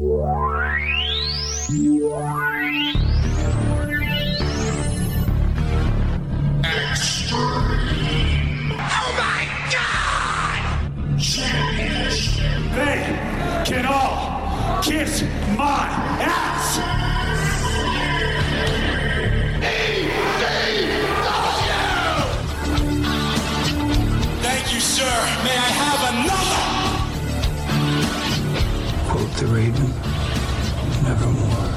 Oh my god! They can all kiss my ass! The raven, nevermore.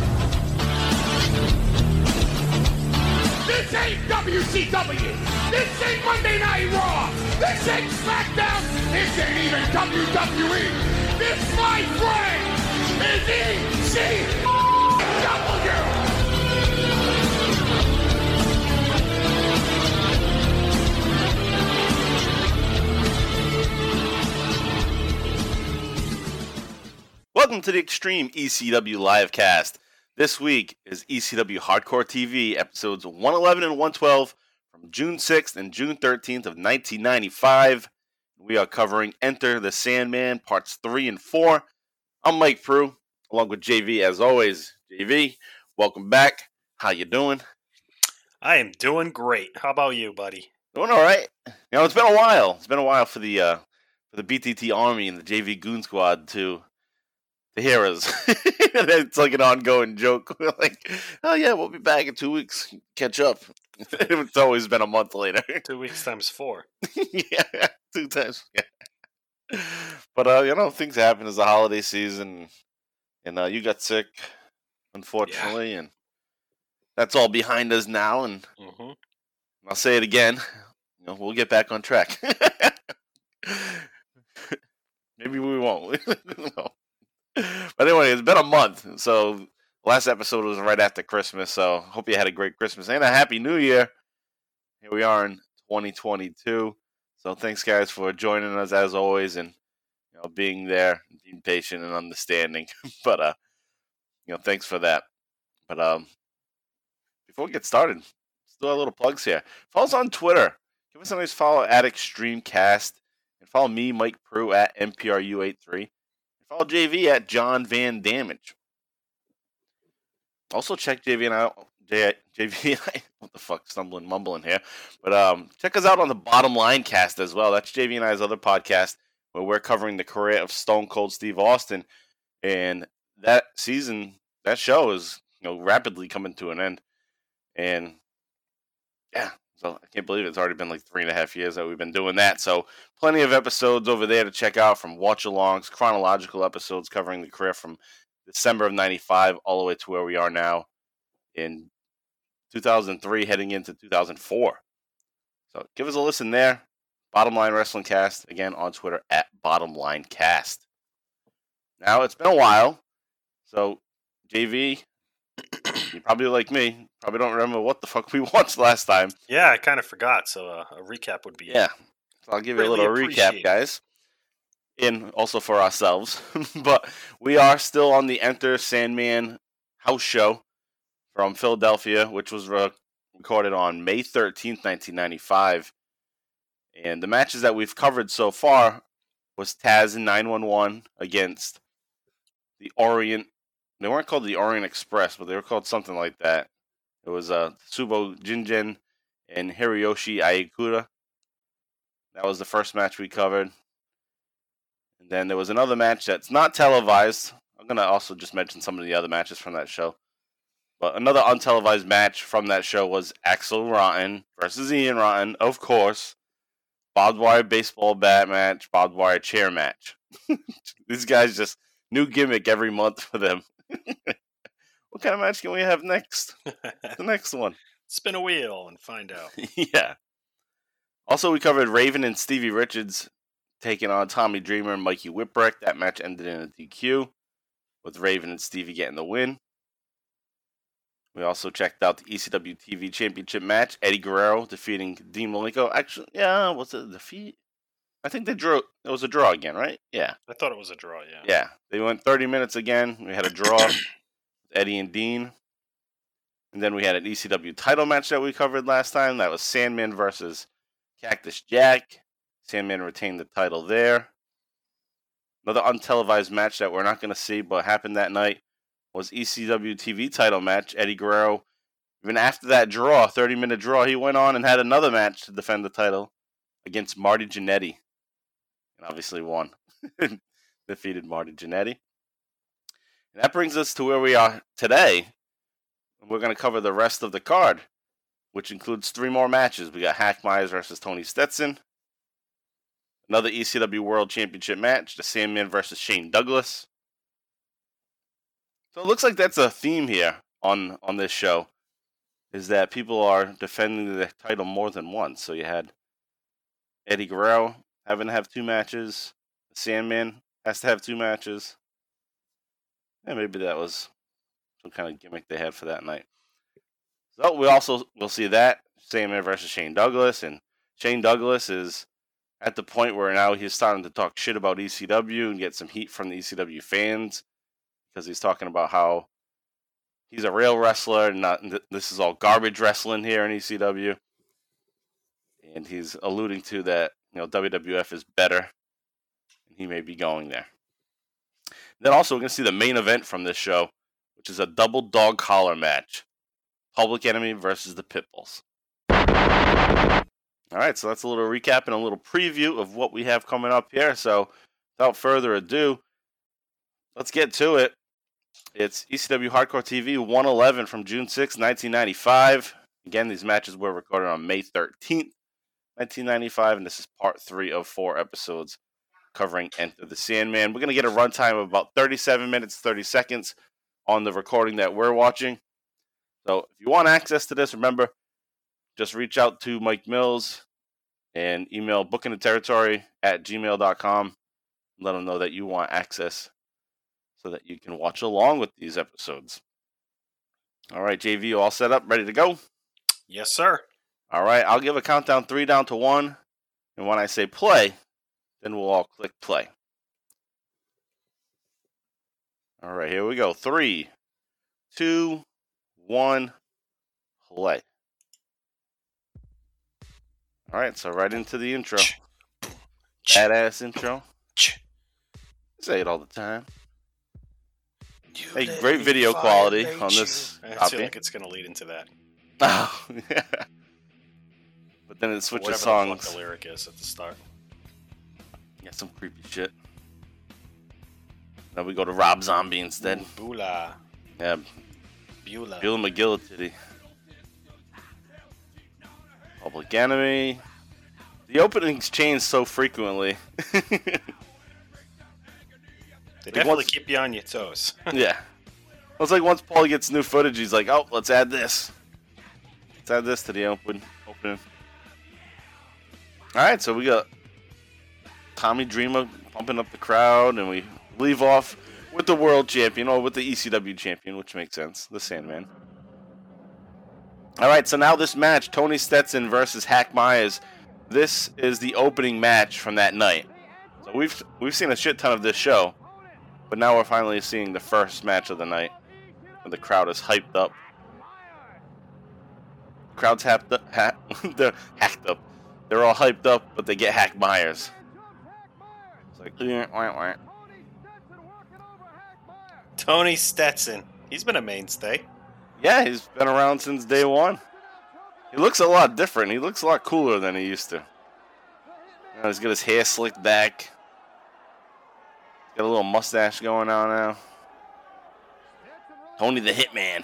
This ain't WCW. This ain't Monday Night Raw. This ain't SmackDown. This ain't even WWE. This, my friend, is ECW. Welcome to the Extreme ECW Livecast. This week is ECW Hardcore TV episodes 111 and 112 from June 6th and June 13th of 1995. We are covering Enter the Sandman parts 3 and 4. I'm Mike Pru, along with JV as always. JV, welcome back. How you doing? I am doing great. How about you, buddy? Doing all right. You know, it's been a while. It's been a while for the uh, for the BTT Army and the JV Goon Squad to hear us. it's like an ongoing joke. We're like, oh yeah, we'll be back in two weeks. Catch up. it's always been a month later. Two weeks times four. yeah, two times. Yeah. But uh, you know, things happen. as the holiday season, and uh, you got sick, unfortunately, and that's all behind us now. And hmm I'll say it again. You know, we'll get back on track. Maybe we won't. No. But anyway, it's been a month. So last episode was right after Christmas. So hope you had a great Christmas and a happy New Year. Here we are in 2022. So thanks guys for joining us as always and you know being there, being patient and understanding. but uh you know, thanks for that. But um before we get started, let's do our little plugs here. Follow us on Twitter. Give us a nice follow at Extremecast. And follow me, Mike Pru, at MPRU83. Follow JV at John Van Damage. Also check JV and I JV what the fuck, stumbling, mumbling here. But um check us out on the bottom line cast as well. That's JV and I's other podcast where we're covering the career of Stone Cold Steve Austin. And that season, that show is, you know, rapidly coming to an end. And yeah, so I can't believe it's already been like three and a half years that we've been doing that. So plenty of episodes over there to check out from watch alongs, chronological episodes covering the career from December of '95 all the way to where we are now in 2003, heading into 2004. So give us a listen there. Bottom Line Wrestling Cast again on Twitter at Bottom Line Cast. Now it's been a while, so JV, you probably like me, probably don't remember what the fuck we watched last time. Yeah, I kind of forgot. So uh, a recap would be Yeah. So I'll give you a little recap, guys. And also for ourselves. but we are still on the Enter Sandman house show from Philadelphia, which was re- recorded on May 13th, 1995. And the matches that we've covered so far was Taz and 911 against the Orient. They weren't called the Orient Express, but they were called something like that. It was uh, Tsubo Genjin and Hiroyoshi Aikura. That was the first match we covered. And then there was another match that's not televised. I'm going to also just mention some of the other matches from that show. But another untelevised match from that show was Axel Rotten versus Ian Rotten, of course. Barbed wire baseball bat match, barbed wire chair match. These guys just new gimmick every month for them. what kind of match can we have next? The next one. spin a wheel and find out. yeah. Also, we covered Raven and Stevie Richards taking on Tommy Dreamer and Mikey Whipwreck. That match ended in a DQ with Raven and Stevie getting the win. We also checked out the ECW TV Championship match. Eddie Guerrero defeating Dean Malenko. Actually, yeah, was it a defeat? I think they drew. It was a draw again, right? Yeah, I thought it was a draw. Yeah. yeah. They went 30 minutes again. We had a draw. Eddie and Dean. And then we had an ECW title match that we covered last time. That was Sandman versus Cactus Jack. Sandman retained the title there. another untelevised match that we're not going to see, but happened that night was ECW TV title match. Eddie Guerrero, even after that draw, 30 minute draw, he went on and had another match to defend the title against Marty Jannetty. And obviously won. Defeated Marty Jannetty. And that brings us to where we are today. We're going to cover the rest of the card, which includes three more matches. We got Hack Myers versus Tony Stetson. Another ECW World Championship match, the Sandman versus Shane Douglas. So it looks like that's a theme here on on this show, is that people are defending the title more than once. So you had Eddie Guerrero having to have two matches. Sandman has to have two matches. And maybe that was some kind of gimmick they had for that night. So we also will see that Sandman versus Shane Douglas, and Shane Douglas is at the point where now he's starting to talk shit about ECW and get some heat from the ECW fans because he's talking about how he's a real wrestler and not this is all garbage wrestling here in ECW. And he's alluding to that, you know, WWF is better and he may be going there. Then also we're to see the main event from this show, which is a double dog collar match. Public Enemy versus the Pitbulls. All right, so that's a little recap and a little preview of what we have coming up here. So, without further ado, let's get to it. It's ECW Hardcore TV 111 from June 6, 1995. Again, these matches were recorded on May 13th, 1995, and this is part three of four episodes covering Enter the Sandman. We're going to get a runtime of about 37 minutes, 30 seconds on the recording that we're watching. So if you want access to this, remember, just reach out to Mike Mills and email booking the territory at gmail.com. Let them know that you want access so that you can watch along with these episodes. All right, JV, all set up, ready to go? Yes, sir. All right, I'll give a countdown three down to one. And when I say play, then we'll all click play. All right, here we go. Three, two, one, play. All right, so right into the intro. Badass intro. Say it all the time. Hey, great video quality on this I feel like it's going to lead into that. Oh, yeah. Then it switches Whatever songs. the fuck the lyric is at the start. Yeah, some creepy shit. Now we go to Rob Zombie instead. Beulah. Yeah, Beulah. Bill McGillicuddy. Public Enemy. The openings change so frequently. They definitely once- keep you on your toes. yeah. Well, it's like once Paul gets new footage, he's like, oh, let's add this. Let's add this to the open opening. All right, so we got Tommy Dreamer pumping up the crowd, and we leave off with the world champion, or with the ECW champion, which makes sense, the Sandman. All right, so now this match, Tony Stetson versus Hack Myers. This is the opening match from that night. So we've we've seen a shit ton of this show, but now we're finally seeing the first match of the night. And the crowd is hyped up. Crowd's hacked up. Ha- they're hacked up. They're all hyped up, but they get Hack Myers. It's like, "Eh, wah, wah." Tony Stetson. He's been a mainstay. yeah, he's been around since day one. He looks a lot different. He looks a lot cooler than he used to. You know, he's got his hair slicked back. Got a little mustache going on now. Tony the Hitman.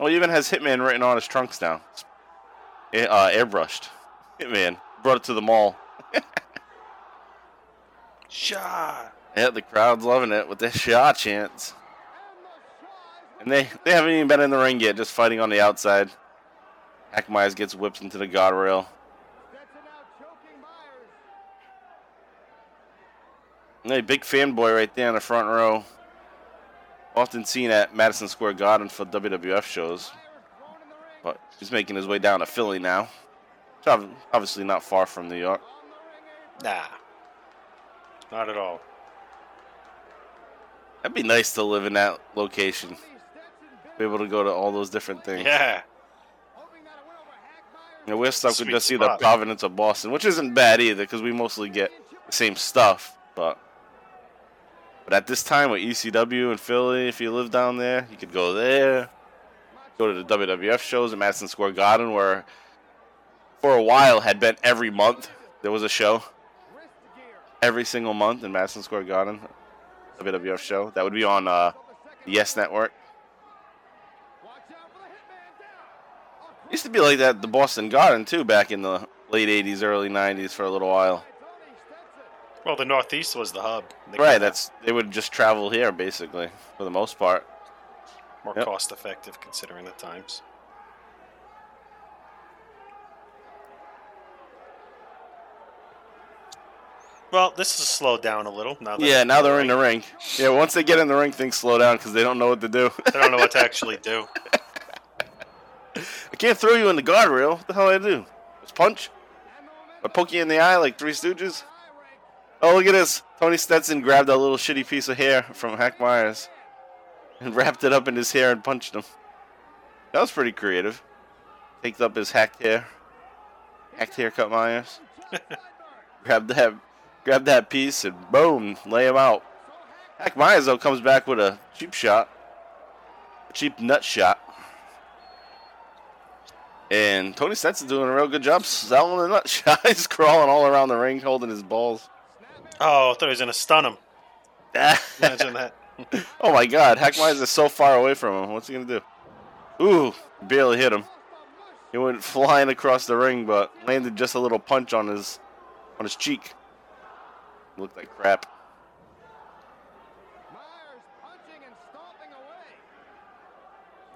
Oh, he even has Hitman written on his trunks now. It's, uh, airbrushed. Hitman. Brought it to the mall. Shaw. Yeah, the crowd's loving it with their Shaw chants. And they, they haven't even been in the ring yet, just fighting on the outside. Hack Myers gets whipped into the guardrail. Hey, big fanboy right there in the front row. Often seen at Madison Square Garden for WWF shows. But he's making his way down to Philly now. It's Obviously not far from New York. Nah. Not at all. That'd be nice to live in that location. Be able to go to all those different things. Yeah. You know, we're stuck with just either the Providence of Boston, which isn't bad either because we mostly get the same stuff. But But at this time with ECW and Philly, if you live down there, you could go there. Go to the WWF shows at Madison Square Garden, where for a while had been every month there was a show. Every single month in Madison Square Garden, a WWF show. That would be on uh, the Yes Network. Used to be like that the Boston Garden too, back in the late '80s, early '90s for a little while. Well, the Northeast was the hub. They Right, that's they would just travel here basically for the most part. more yep. cost effective considering the times. Well, this is slowed down a little now. That Yeah, now they're in the ring. Yeah, once they get in the ring, things slow down because they don't know what to do. They don't know what to actually do. I can't throw you in the guardrail. What the hell do I do? Just punch? I poke you in the eye like Three Stooges? Oh, look at this. Tony Stetson grabbed a little shitty piece of hair from Hack Myers and wrapped it up in his hair and punched him. That was pretty creative. Takes up his hacked hair. Hacked haircut Myers. grab that grab that piece and boom, lay him out. Hack though comes back with a cheap shot. A cheap nut shot. And Tony Stetson's doing a real good job selling the nut shot. He's crawling all around the ring holding his balls. Oh, I thought he was going to stun him. Imagine that. oh my god, Hack Myers is so far away from him. What's he gonna do? Ooh, barely hit him. He went flying across the ring, but landed just a little punch on his on his cheek. Looked like crap.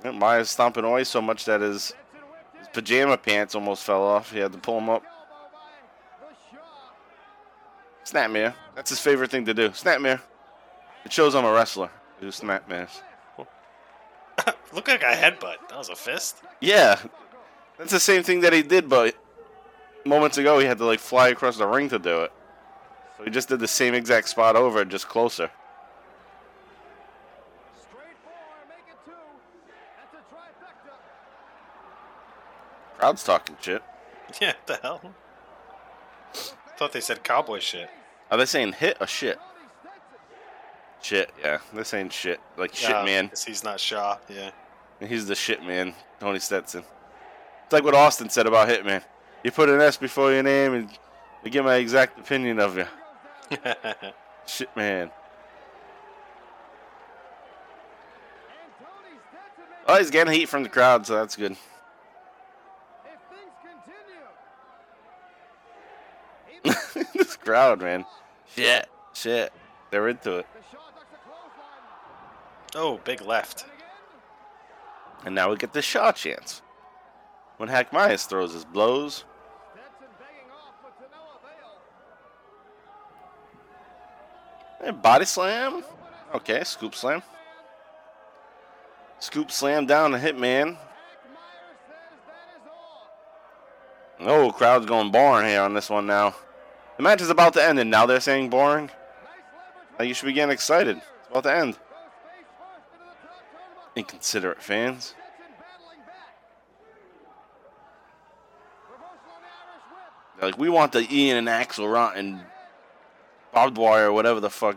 Yeah, Myers stomping away so much that his, his pajama pants almost fell off. He had to pull them up. Snap Snapmare. That's his favorite thing to do. Snap Snapmare. It shows I'm a wrestler. Do snapmares. Look like a headbutt. That was a fist. Yeah, that's the same thing that he did, but moments ago he had to like fly across the ring to do it. So he just did the same exact spot over, just closer. Crowd's talking shit. Yeah, what the hell? thought they said cowboy shit. Are they saying hit or shit? Shit, yeah. They're saying shit. Like shit Yeah, man. 'cause He's not Shaw. Yeah. He's the shit man, Tony Stetson. It's like what Austin said about Hitman. You put an S before your name and you get my exact opinion of you. Shit man. Oh, he's getting heat from the crowd, so that's good. this crowd, man. Shit, shit. They're into it. oh, big left. And now we get the Shaw chance. When Hack Myers throws his blows. And body slam. Okay, scoop slam. Scoop slam down the hitman. Oh, crowd's going boring here on this one now. The match is about to end, and now they're saying boring. Now you should be getting excited. It's about to end. Inconsiderate fans. They're like, we want the Ian and Axel and barbed wire or whatever the fuck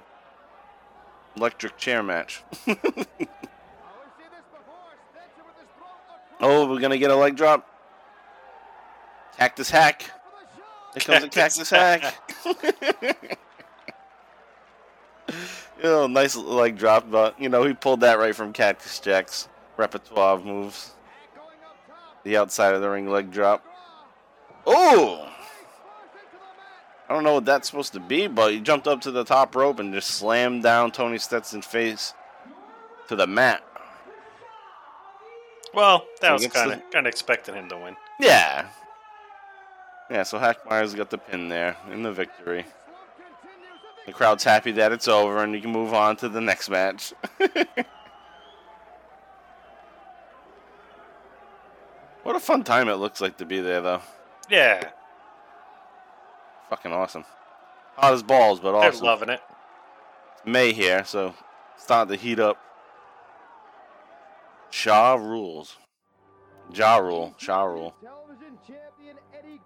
electric chair match. oh, we're gonna get a leg drop. Cactus hack. Here comes a cactus hack. you oh, know, nice leg drop, but you know he pulled that right from Cactus Jack's repertoire of moves. The outside of the ring leg drop. Oh! I don't know what that's supposed to be, but he jumped up to the top rope and just slammed down Tony Stetson's face to the mat. Well, that So was kind the- of kind of expecting him to win. Yeah. Yeah, so Hack Myers got the pin there in the victory. The crowd's happy that it's over and you can move on to the next match. what a fun time it looks like to be there, though. Yeah, Fucking awesome. Hot as balls, but they're awesome. loving it. May here, so starting to heat up. Shaw rules. Ja rule. Shaw rule.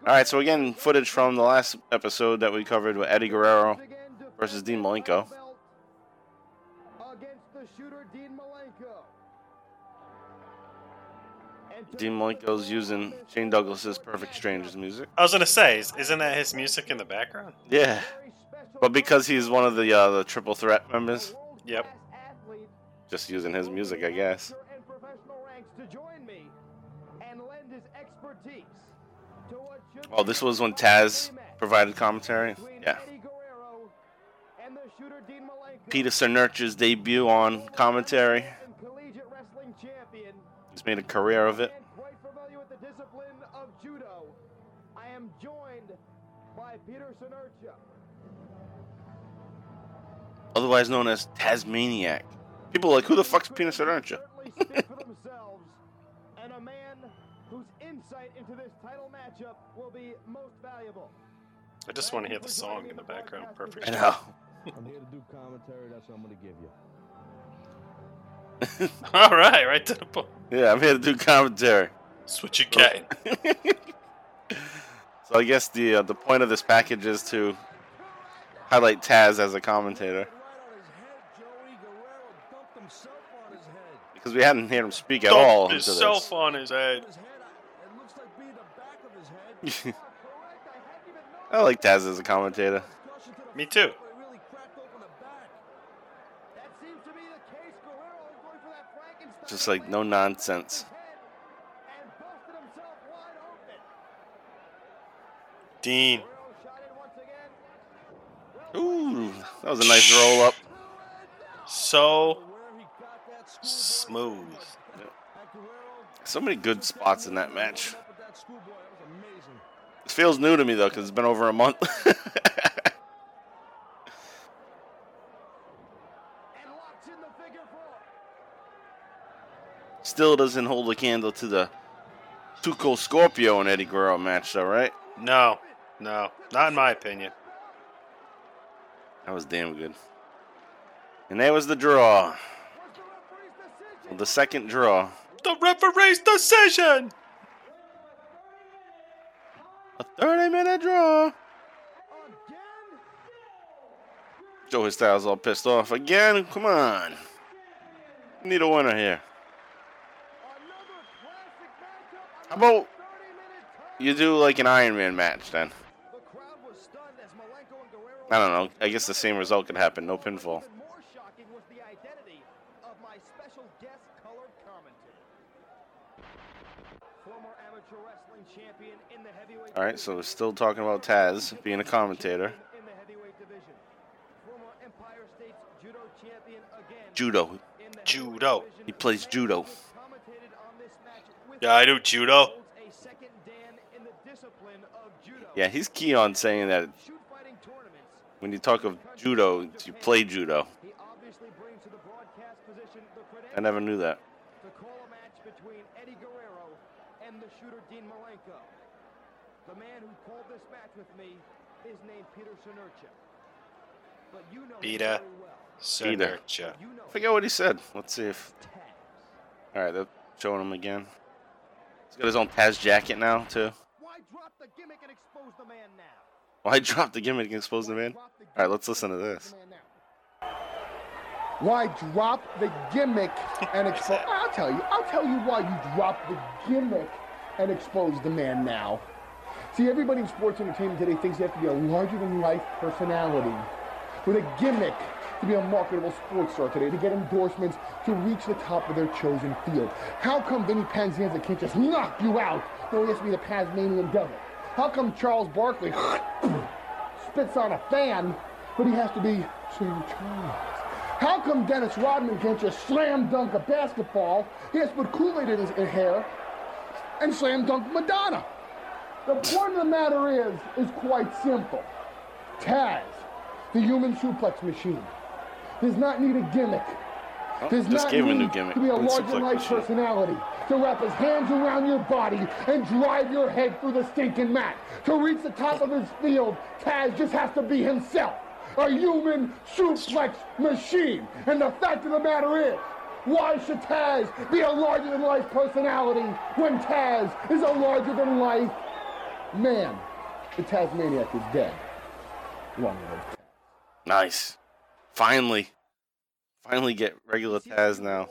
All right, so again, footage from the last episode that we covered with Eddie Guerrero versus Dean Malenko. Dean Malenko's using Shane Douglas's Perfect Strangers music. I was gonna say, is- isn't that his music in the background? Yeah, but because he's one of the uh, the Triple Threat members, Yep. just using his music, I guess. and professional ranks to join me and lend his expertise to what Oh, this was when Taz provided commentary. Yeah. Eddie Guerrero and the shooter Dean Peter Senerchia's debut on commentary. He's made a career of it. quite familiar with the discipline of judo. I am joined by Peter Senerchia. Otherwise known as Tasmaniac. People are like, who the fuck's Peter Senerchia? certainly speak for themselves, and a man whose insight into this title matchup will be most valuable. I just want to hear the song in the background. Perfect. I know. I'm here to do commentary. That's what I'm going to give you. All right, right to the point. Yeah, I'm here to do commentary. That's what you get. So I guess the uh, the point of this package is to highlight Taz as a commentator Right on his head, Joey Guerrero dumped himself on his head. because we hadn't heard him speak at all Dumped himself this. on his head. I- like being the back of his head. I like Taz as a commentator. Concussion to the Me too. but it really cracked open the back. That seems to be the case. Guerrero is going for that Frankenstein Just like no nonsense. head and busted himself wide open. Dean. Guerrero shot in once again. Ooh, that was a nice roll up. So Where he got that schoolboy smooth. So many good spots in that match. up with that schoolboy, that was amazing. It feels new to me though because it's been over a month. And locks in the figure four. Still doesn't hold a candle to the 2 Cold Scorpio and Eddie Guerrero match though, right? No, no, not in my opinion. That was damn good. And that was the draw. The second draw. The referee's decision. A 30 minute draw. Joey Styles all pissed off again. Come on. Need a winner here. Another classic matchup. How about 30 minute time. you do like an Iron Man match then? The crowd was stunned as Malenko and Guerrero. I don't know. I guess the same result could happen. No pinfall. More shocking was the identity of my special guest colored commentator. Former amateur wrestling champion in the heavyweight All right, so we're still talking about Taz being a commentator. in the heavyweight division. Former Empire States judo champion again. Judo. Judo. He plays judo. Commentated on this match with Yeah, I do judo. holds a second dan in the discipline of judo. Yeah, he's key on saying that Shoot fighting tournaments. when you talk of judo, you play judo. He obviously brings to the broadcast position the I never knew that. to call a match between Eddie Guerrero and the shooter Dean Malenko. The man who called this match with me is named Peter Senerchia. But you know Peter. very well. You know I forget what he said. Let's see if. All right, they're showing him again. He's got his own Taz jacket now too. Why drop the gimmick and expose the man now? Why drop the gimmick and expose the man? All right, let's listen to this. expose the man now. Why drop the gimmick and expose? I'll tell you. I'll tell you why you drop the gimmick and expose the man now. See, everybody in sports entertainment today thinks you have to be a larger-than-life personality with a gimmick to be a marketable sports star today, to get endorsements, to reach the top of their chosen field. How come Vinny Pazienza can't just knock you out? No, he has to be the Tasmanian devil. How come Charles Barkley spits on a fan, but he has to be St. Charles? How come Dennis Rodman can't just slam dunk a basketball? He has to put Kool-Aid in his hair and slam dunk Madonna. The point of the matter is, is quite simple. Taz, the human suplex machine, does not need a gimmick. Oh, Does just not gave him a need new gimmick. to be a larger-than-life personality. To wrap his hands around your body and drive your head through the stinking mat. To reach the top of his field, Taz just has to be himself. A human suplex machine. And the fact of the matter is, why should Taz be a larger-than-life personality when Taz is a larger-than-life man? The Tasmaniac is dead. Long live Taz. Nice. Finally. Finally get regular Taz now.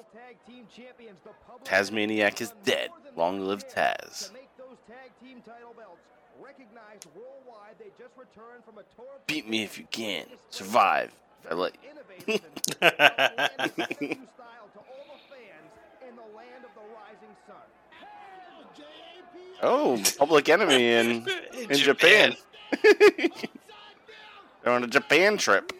Tasmaniac is dead. Long live Taz. Beat me if you can. Survive if I let you. Oh, Public Enemy in in Japan. They're on a Japan trip.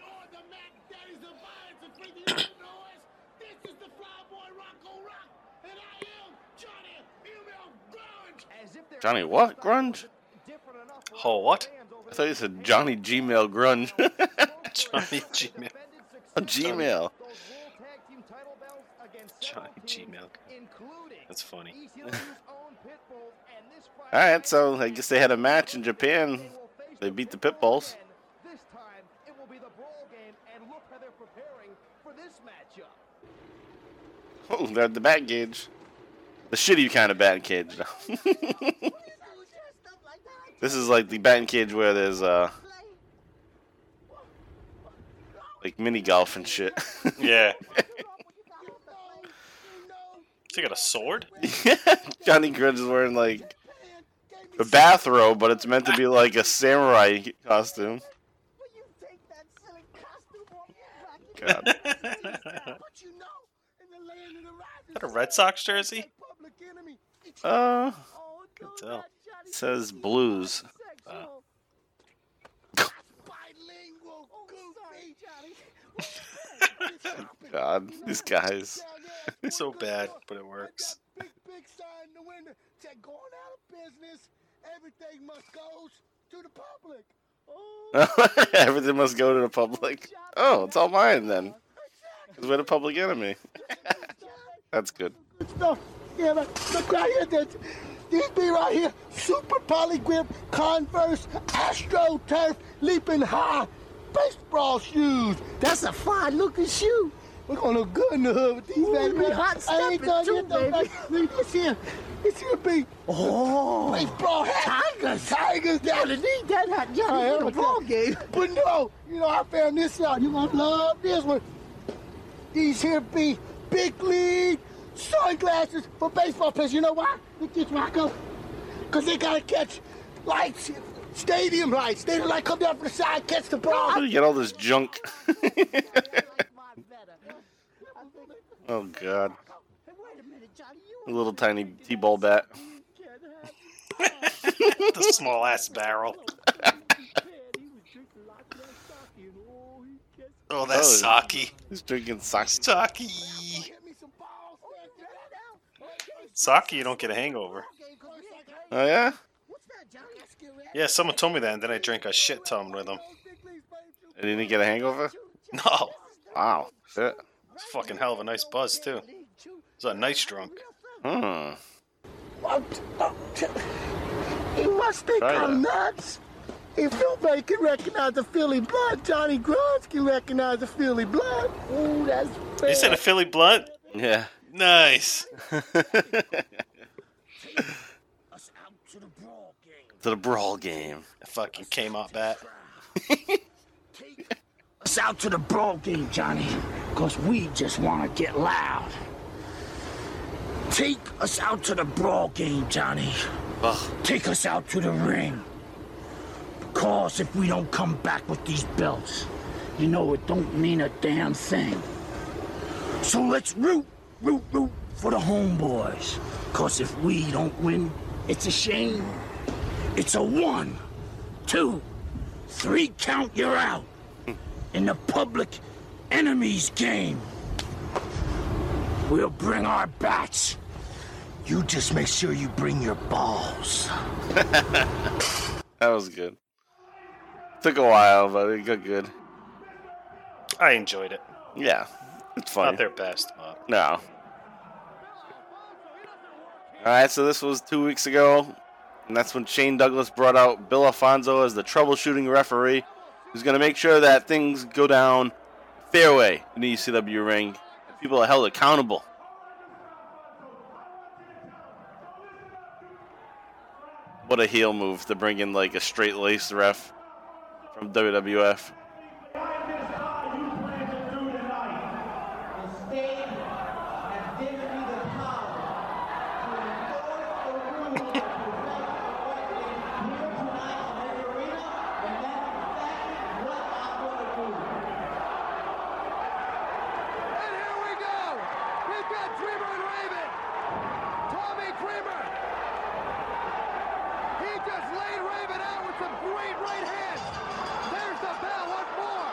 Johnny what? Grunge? Oh, what? I thought you said Johnny Gmail Grunge. Johnny Gmail. a Gmail. Johnny Gmail. That's funny. Alright, so I guess they had a match in Japan. They beat the Pitbulls. This time, it will be the brawl game, and look how they're preparing for this matchup. Oh, they're at the bat gauge. The shitty kind of bat cage. this is like the bat cage where there's uh like mini golf and shit. Yeah. He got a sword? Johnny Grunge is wearing like a bathrobe, but it's meant to be like a samurai costume. God. Is that a Red Sox jersey? Uh, Good tell. it says blues. Uh, God, these guys. so bad, but it works. Big, big sign in the window said going out of business. Everything must go to the public. Oh, Everything must go to the public. Oh, it's all mine then. Because we're the public enemy. That's good. Yeah, look, look right here. This, these be right here. Super Poly Grip Converse, Astro Turf, leaping high, baseball shoes. That's a fine looking shoe. We're gonna look good in the hood with these baby. we hot I ain't done too, yet, though. baby. Look, This here, this here be oh baseball hat. Tigers. Tigers. Yeah, That they need that I Johnny am in a ball game. But no, you know, I found this out. You gonna love this one. These here be big league sunglasses for baseball players. You know why? Look this, Rocco. Because they gotta catch lights, stadium lights. They like come down from the side, catch the ball. How do you get all this junk? oh, God. A little tiny T-ball bat. the small ass barrel. Oh, that's Oh. sake. He's drinking sake. Sake. Get me some balls, man. Sake, you don't get a hangover. Oh, yeah? Yeah, someone told me that, and then I drank a shit ton with them. And didn't get a hangover? No, Wow. Shit. it's a fucking hell of a nice buzz too. It's a nice drunk. Hmm. He must think Try I'm that. nuts. If nobody can recognize the Philly blood, Johnny Grunge can recognize the Philly blood. Ooh, that's bad. You said a Philly blunt? Yeah. Nice. to the brawl game. A fucking came out bat. Us out to the brawl game, Johnny. Cause we just wanna get loud. Take us out to the brawl game, Johnny. Ugh. Take us out to the ring. Because if we don't come back with these belts, you know it don't mean a damn thing. So let's root, root, root for the homeboys. Because if we don't win, it's a shame. It's a one, two, three count, you're out. In the public enemies game. We'll bring our bats. You just make sure you bring your balls. That was good. Took a while, but it got good. I enjoyed it. Yeah. It's funny. Not their best, but No. Alright, so this was two weeks ago. And that's when Shane Douglas brought out Bill Alfonso as the troubleshooting referee who's going to make sure that things go down fairway in the ECW ring. People are held accountable. What a heel move to bring in like a straight laced ref from WWF. Kramer. He just laid Raven out with some great right hands. There's the bell once more.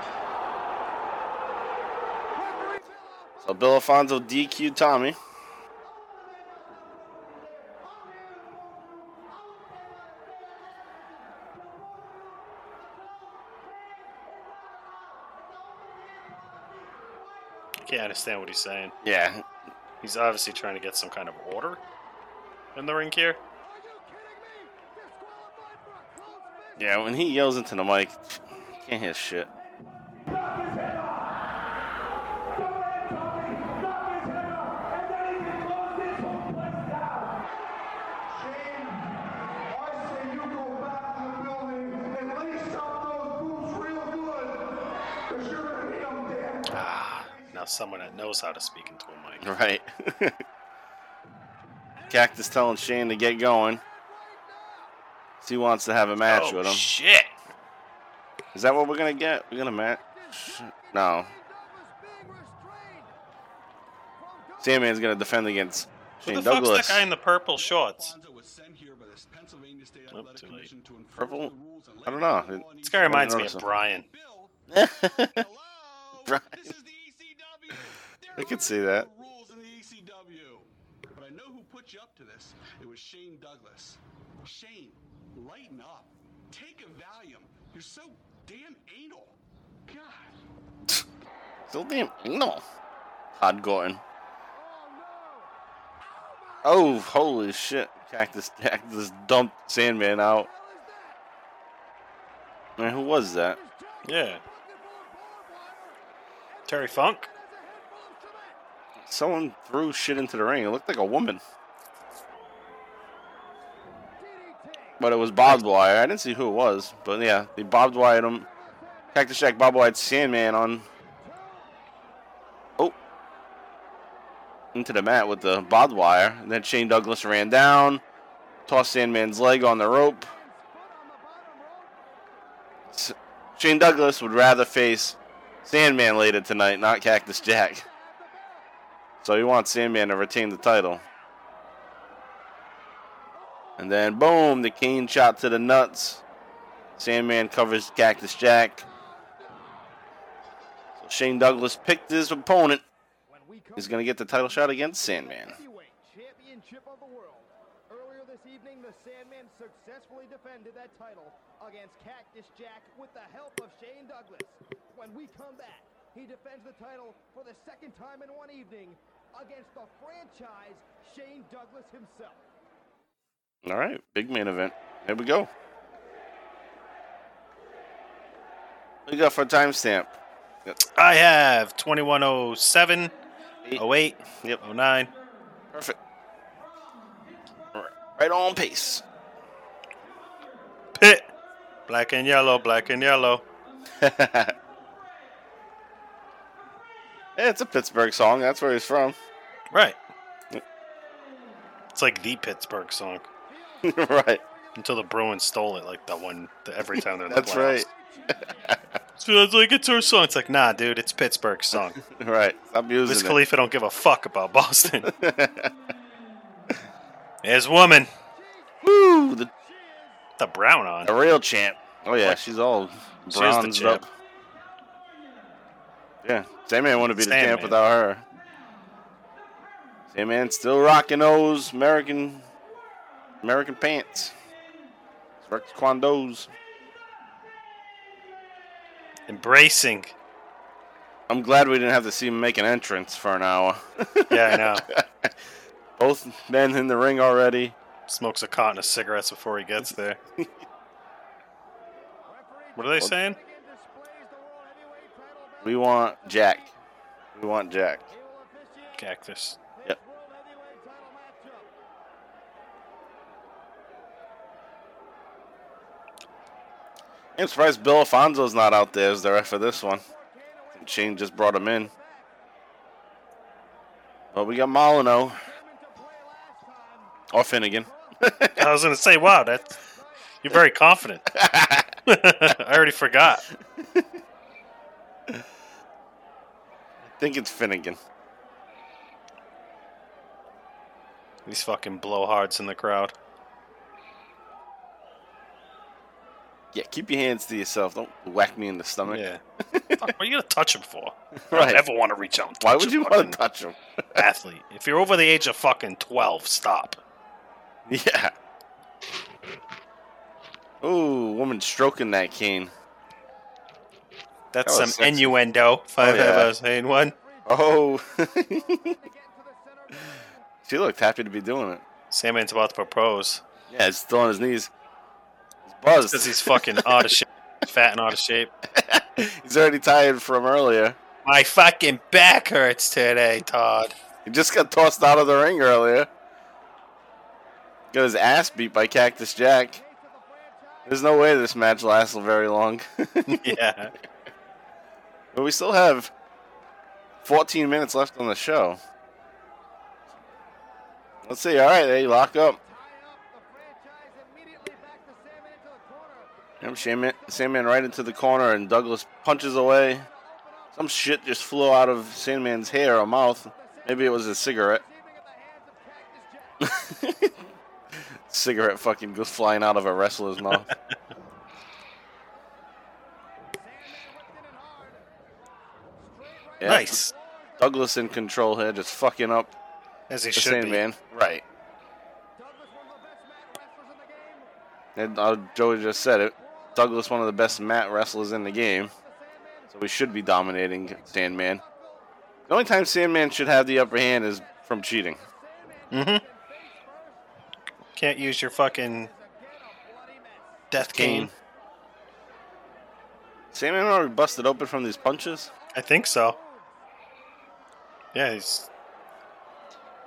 Referee Bill So Bill Alfonso DQ Tommy. I can't understand what he's saying. Yeah, He's obviously trying to get some kind of order in the ring here. yeah. When he yells into the mic, can't hear shit. Knows how to speak into a mic. Right. Cactus telling Shane to get going. He wants to have a match oh, with him. shit! Is that what we're gonna get? We're gonna match? No. Sandman's gonna defend against Who Shane the fuck's Douglas. that guy in the purple shorts? Too late. Purple? I don't know. This guy reminds me of. Brian. Brian. I could see that. Rules in the ECW. But I know who put you up to this. It was Shane Douglas. Shane, lighten up. Take a Valium. You're so damn anal. God. so damn no. Todd Gordon. Oh, holy shit. Cactus Cactus dumped Sandman out. Man, who was that? Yeah. Terry Funk? Someone threw shit into the ring. It looked like a woman. But it was barbed wire. I didn't see who it was. But yeah, they barbed wired him. Um, Cactus Jack barbed wired Sandman on. Oh. Into the mat with the barbed wire. And then Shane Douglas ran down. Tossed Sandman's leg on the rope. Shane Douglas would rather face Sandman later tonight, not Cactus Jack. So he wants Sandman to retain the title. And then, boom, the cane shot to the nuts. Sandman covers Cactus Jack. So Shane Douglas picked his opponent. He's going to get the title shot against Sandman. Championship of the world. Earlier this evening, the Sandman successfully defended that title against Cactus Jack with the help of Shane Douglas. When we come back, he defends the title for the second time in one evening against the franchise Shane Douglas himself. All right, big main event. Here we go. What you got for a timestamp? I have 2107, Eight. 08, Yep, 09. perfect. Right on pace. Pit. Black and yellow, black and yellow. yeah, it's a Pittsburgh song. That's where he's from. Right. It's like the Pittsburgh song. right. Until the Bruins stole it, like the one the, every time they're in the That's playoffs. right. So it's like it's our song. It's like, nah, dude, it's Pittsburgh's song. Right. Wiz using it. Khalifa don't give a fuck about Boston. There's woman. Woo! The, The brown on. the real champ. Oh yeah, she's all bronzed up. Yeah, Sandman wouldn't be the champ without her. Sandman still rocking those American American pants. Rex Quandos. Embracing. I'm glad we didn't have to see him make an entrance for an hour. Yeah, I know. Both men in the ring already. Smokes a carton of cigarettes before he gets there. What are they saying? We want Jack. We want Jack. Cactus. Yep. I'm surprised Bill Alfonso's not out there as the ref for this one. Shane just brought him in. But we got Molyneux. Or Finnegan. I was gonna say, wow, that's, you're very confident. I already forgot. I think it's Finnegan. These fucking blowhards in the crowd. Yeah, keep your hands to yourself. Don't whack me in the stomach. Yeah. What are you gonna touch him for? I Right. don't want to reach out. And Why would you want to touch him? athlete? If you're over the age of fucking twelve, stop. Yeah. Ooh, woman stroking that cane. That's That some sexy. innuendo. Oh, if I've yeah. ever seen one. Oh. she looked happy to be doing it. Sandman's about to propose Yeah, he's still on his knees. He's because he's fucking out of shape, fat and out of shape. he's already tired from earlier. My fucking back hurts today, Todd. He just got tossed out of the ring earlier. Got his ass beat by Cactus Jack. There's no way this match lasts very long. yeah. But we still have 14 minutes left on the show. Let's see. All right, they lock up. Yep, Sandman, Sandman right into the corner, and Douglas punches away. Some shit just flew out of Sandman's hair or mouth. Maybe it was a cigarette. cigarette fucking goes flying out of a wrestler's mouth. Yeah, Nice. Douglas in control here, just fucking up As he the should be. Right. And uh, Joey just said it. Douglas, one of the best mat wrestlers in the game. So we should be dominating Sandman. The only time Sandman should have the upper hand is from cheating. Mm-hmm. Can't use your fucking death cane. Sandman already busted open from these punches. I think so. Yeah, he's.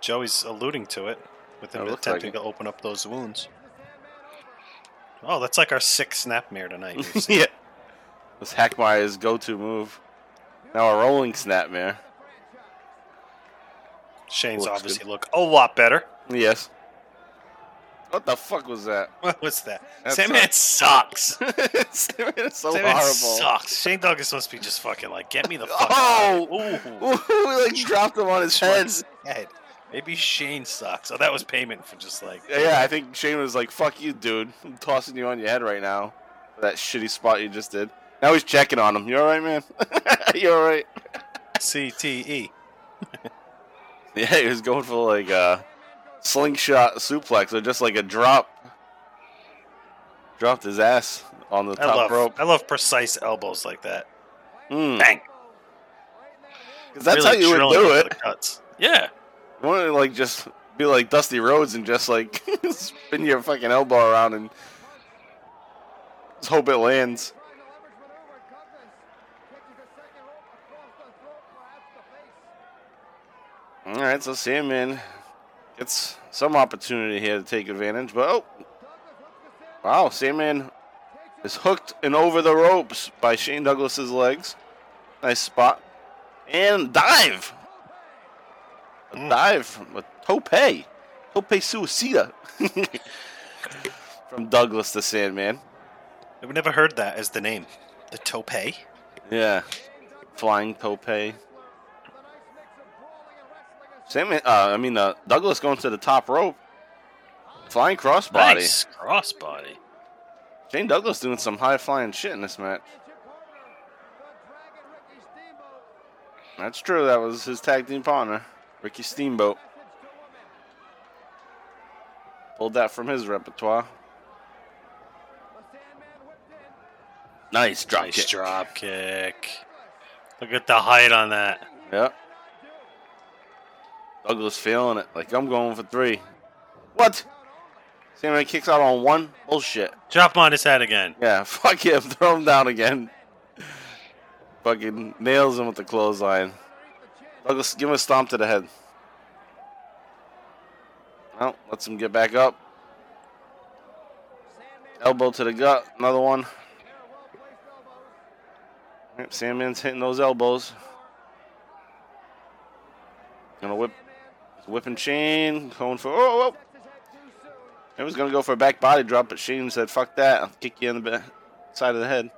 Joey's alluding to it with him attempting like to open up those wounds. Oh, that's like our sixth snap snapmare tonight. yeah. This Hack Myers's go-to move. Now a rolling snap snapmare. Shane's Looks obviously good. look a lot better. Yes. What the fuck was that? What was that? That's Sandman sucks. Sandman is so Sandman horrible. sucks. Shane Douglas must be just fucking like, get me the fuck Oh! out. Ooh. Ooh, like dropped him on his head. head. Maybe Shane sucks. Oh, that was payment for just like. Yeah, yeah, I think Shane was like, "Fuck you, dude. I'm tossing you on your head right now." For that shitty spot you just did. Now he's checking on him. You all right, man? you all right? CTE. Yeah, he was going for like a slingshot suplex or just like a drop. Dropped his ass on the I top love, rope. I love precise elbows like that. Mm. Bang. 'Cause that's Really how you would do it. Cuts. Yeah. You want to like just be like Dusty Rhodes and just like spin your fucking elbow around and just hope it lands. All right, so Sandman gets some opportunity here to take advantage, but oh, wow, Sandman is hooked and over the ropes by Shane Douglas's legs. Nice spot and dive. A hmm. dive from a tope, tope suicida from Douglas the Sandman. I've never heard that as the name. The tope. Yeah, flying tope. Sandman, uh, I mean, uh, Douglas going to the top rope, flying crossbody. Nice crossbody. Shane Douglas doing some high flying shit in this match. That's true. That was his tag team partner, Ricky Steamboat. Pulled that from his repertoire. Nice drop Nice kick. drop kick. Look at the height on that. Yep. Douglas feeling it. Like, I'm going for three. What? Sandman kicks out on one? Bullshit. Drop him on his head again. Yeah, fuck him. Throw him down again. Fucking nails him with the clothesline. Douglas, give him a stomp to the head. Well, lets him get back up. Elbow to the gut. Another one. Yep, Sandman's hitting those elbows. Gonna whip, whipping Shane. Going for oh, oh. He was gonna go for a back body drop, but Shane said, "Fuck that! I'll kick you in the back, side of the head."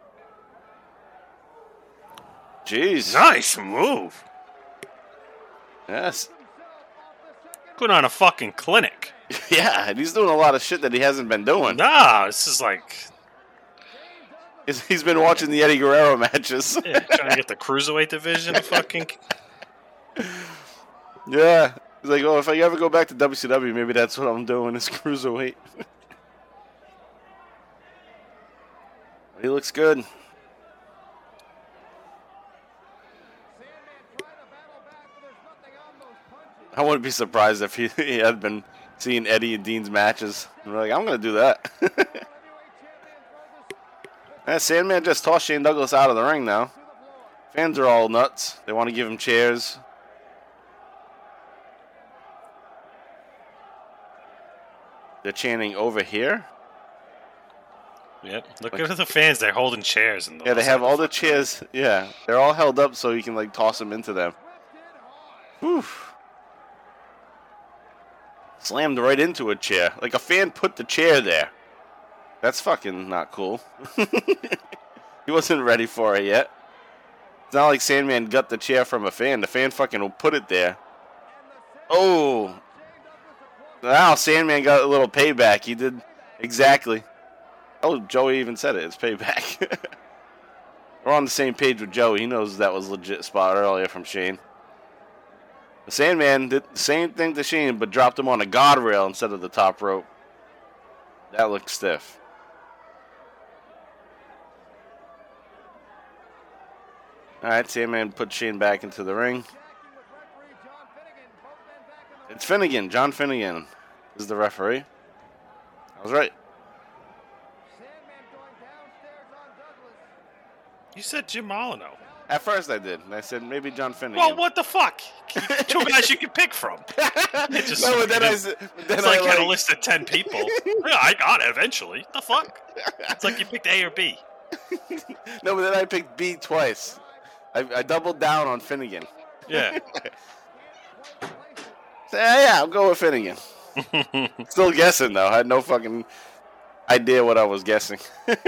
Jeez. Nice move. Yes. Put on a fucking clinic. yeah, and he's doing a lot of shit that he hasn't been doing. Nah, this is like He's- He's been watching the Eddie Guerrero matches. yeah, trying to get the cruiserweight division. Fucking yeah. He's like, oh, if I ever go back to WCW, maybe that's what I'm doing is cruiserweight. he looks good. I wouldn't be surprised if he, he had been seeing Eddie and Dean's matches. And we're like, I'm going to do that. Yeah, Sandman just tossed Shane Douglas out of the ring now. Fans are all nuts. They want to give him chairs. They're chanting over here. Yep. Look at the fans. They're holding chairs. And Yeah, they have all the chairs. Yeah, they're all held up so you can like toss them into them. Oof. Slammed right into a chair. Like a fan put the chair there. That's fucking not cool. he wasn't ready for it yet. It's not like Sandman got the chair from a fan. The fan fucking will put it there. Oh. Now Sandman got a little payback. He did exactly. Oh, Joey even said it. It's payback. We're on the same page with Joey. He knows that was legit spot earlier from Shane. The Sandman did the same thing to Shane, but dropped him on a guardrail instead of the top rope. That looks stiff. All right, Sandman put Shane back into the ring. It's Finnegan. John Finnegan is the referee. I was right. You said Jim Molyneux. At first I did. And I said maybe John Finnegan. Well, what the fuck? Two guys you can pick from. It just- no, but then I said, then It's I like you had a list of ten people. yeah, I got it eventually. The fuck? It's like you picked A or B. no, but then I picked B twice. I, I doubled down on Finnegan. Yeah. So, yeah, yeah, I'll go with Finnegan. Still guessing though. I had no fucking idea what I was guessing.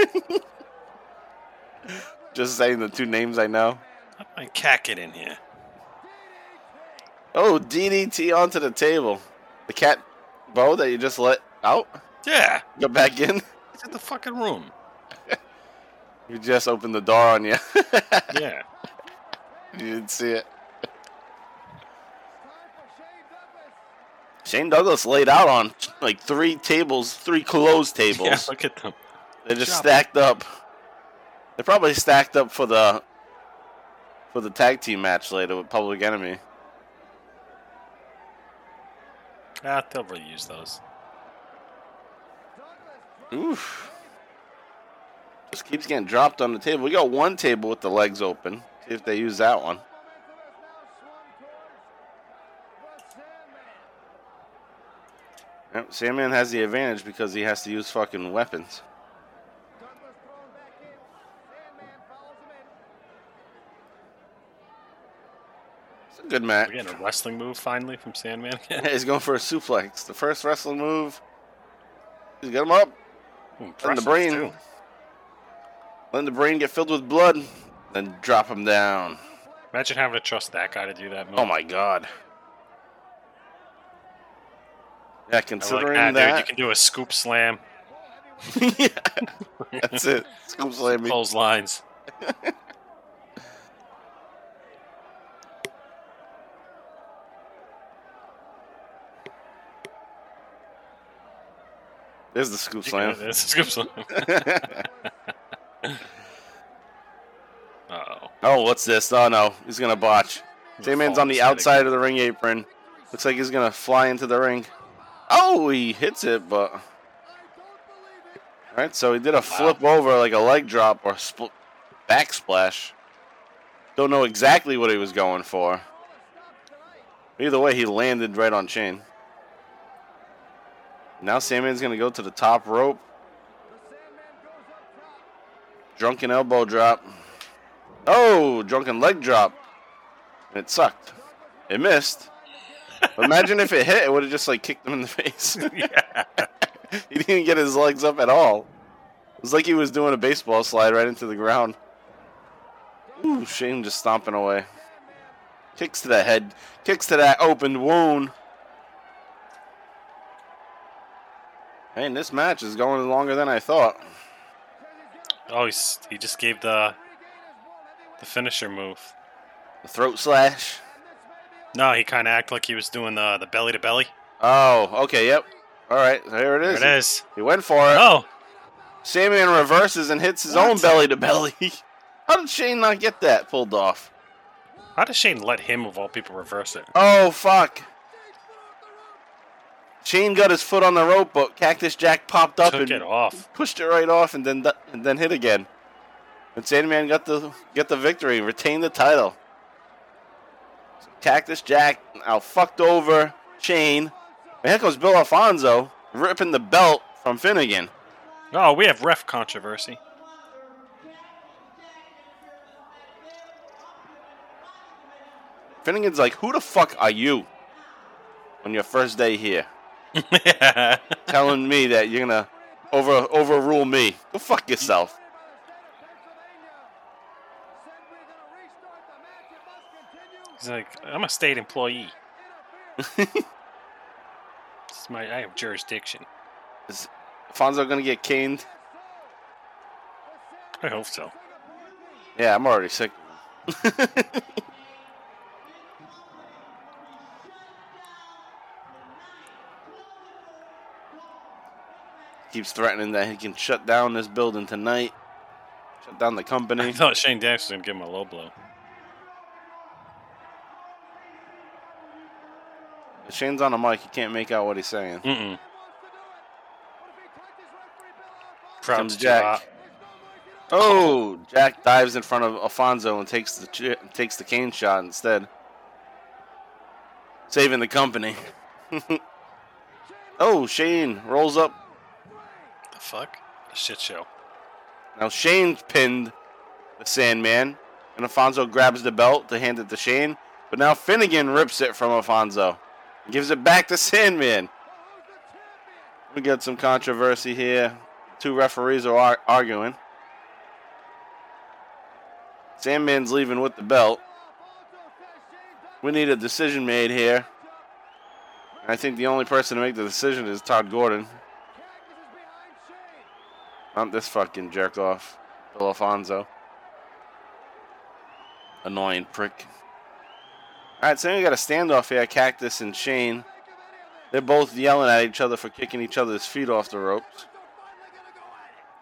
Just saying the two names I know. My cat get in here. Oh, DDT onto the table. The cat bow that you just let out. Yeah. Go back in. It's in the fucking room. You just opened the door on you. Yeah. you didn't see it. Shane Douglas laid out on like three tables, three closed tables. Yeah, look at them. They're just Job. stacked up. They're probably stacked up for the for the tag team match later with Public Enemy. Ah, they'll reuse those. Oof. Just keeps getting dropped on the table. We got one table with the legs open. See if they use that one. Yep, Sandman has the advantage because he has to use fucking weapons. It's a good match. We're getting a wrestling move finally from Sandman. He's going for a suplex. The first wrestling move. He's got him up. Ooh, Letting the brain. too. Letting the brain get filled with blood. Then drop him down. Imagine having to trust that guy to do that move. Oh my god. Yeah, I like ah, considering that, dude. You can do a scoop slam, yeah, that's it. Scoop slam me. close lines. There's the scoop slam. can- it's a scoop slam. Uh-oh. Oh, what's this? Oh no, he's gonna botch. Sandman's on the Falls outside of the ring apron. Looks like he's gonna fly into the ring. Oh, he hits it, but. Alright, so he did a flip over like a leg drop or spl- backsplash. Don't know exactly what he was going for. Either way, he landed right on Shane. Now Sandman's gonna go to the top rope. Drunken elbow drop. Oh, drunken leg drop. And it sucked. It missed. Imagine if it hit, it would have just like kicked him in the face. he didn't get his legs up at all. It was like he was doing a baseball slide right into the ground. Ooh, Shane just stomping away. Kicks to the head. Kicks to that opened wound. Hey, and this match is going longer than I thought. Oh, he's, he just gave the the finisher move. The throat slash. No, he kind of acted like he was doing the the belly to belly. Oh, okay, yep. All right, there it There is. it is. He went for it. Oh, Sandman reverses and hits his What? own belly to belly. How did Shane not get that pulled off? how does Shane let him of all people reverse it? Oh, fuck. Shane got his foot on the rope, but Cactus Jack popped up Took and it off. pushed it right off and then and then hit again. And Sandman got the get the victory, retained the title. Cactus Jack now fucked over Shane. And here comes Bill Alfonso ripping the belt from Finnegan. Oh, we have ref controversy. Finnegan's like, "Who the fuck are you?" On your first day here, telling me that you're gonna over overrule me. Go fuck yourself. He's like, I'm a state employee. It's my, I have jurisdiction. Is Alfonso gonna get caned? I hope so. Yeah, I'm already sick. Keeps threatening that he can shut down this building tonight. Shut down the company. I thought Shane Dax was gonna give him a low blow. If Shane's on the mic, you can't make out what he's saying. Mm-mm. Comes Jack. Oh, Jack dives in front of Alfonso and takes the chi- takes the cane shot instead, saving the company. oh, Shane rolls up. The fuck? A shit show. Now Shane's pinned the Sandman, and Alfonso grabs the belt to hand it to Shane. But now Finnegan rips it from Alfonso, and gives it back to Sandman. We get some controversy here. Two referees are ar- arguing. Sandman's leaving with the belt. We need a decision made here. I think the only person to make the decision is Todd Gordon. Not this fucking jerk off, Bill Alfonso. Annoying prick. Alright, so we got a standoff here, Cactus and Shane. They're both yelling at each other for kicking each other's feet off the ropes.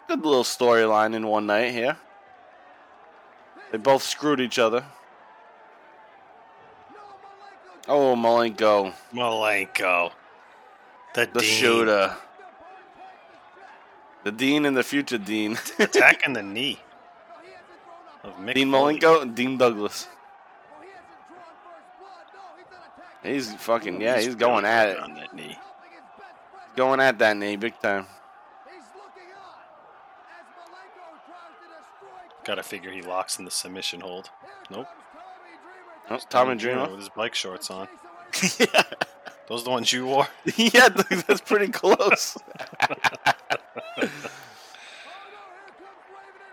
Good little storyline in one night here. They both screwed each other. Oh, Malenko, Malenko. The, the Dean. shooter. The Dean and the future Dean. Attacking the knee. Dean Foley. Malenko and Dean Douglas. He's fucking, yeah, he's, going at it. On that knee. Going at that knee big time. Gotta figure he locks in the submission hold. Nope. Oh, Tommy Dreamer Dreamer. with his bike shorts on. yeah, Those are the ones you wore? yeah, that's pretty close.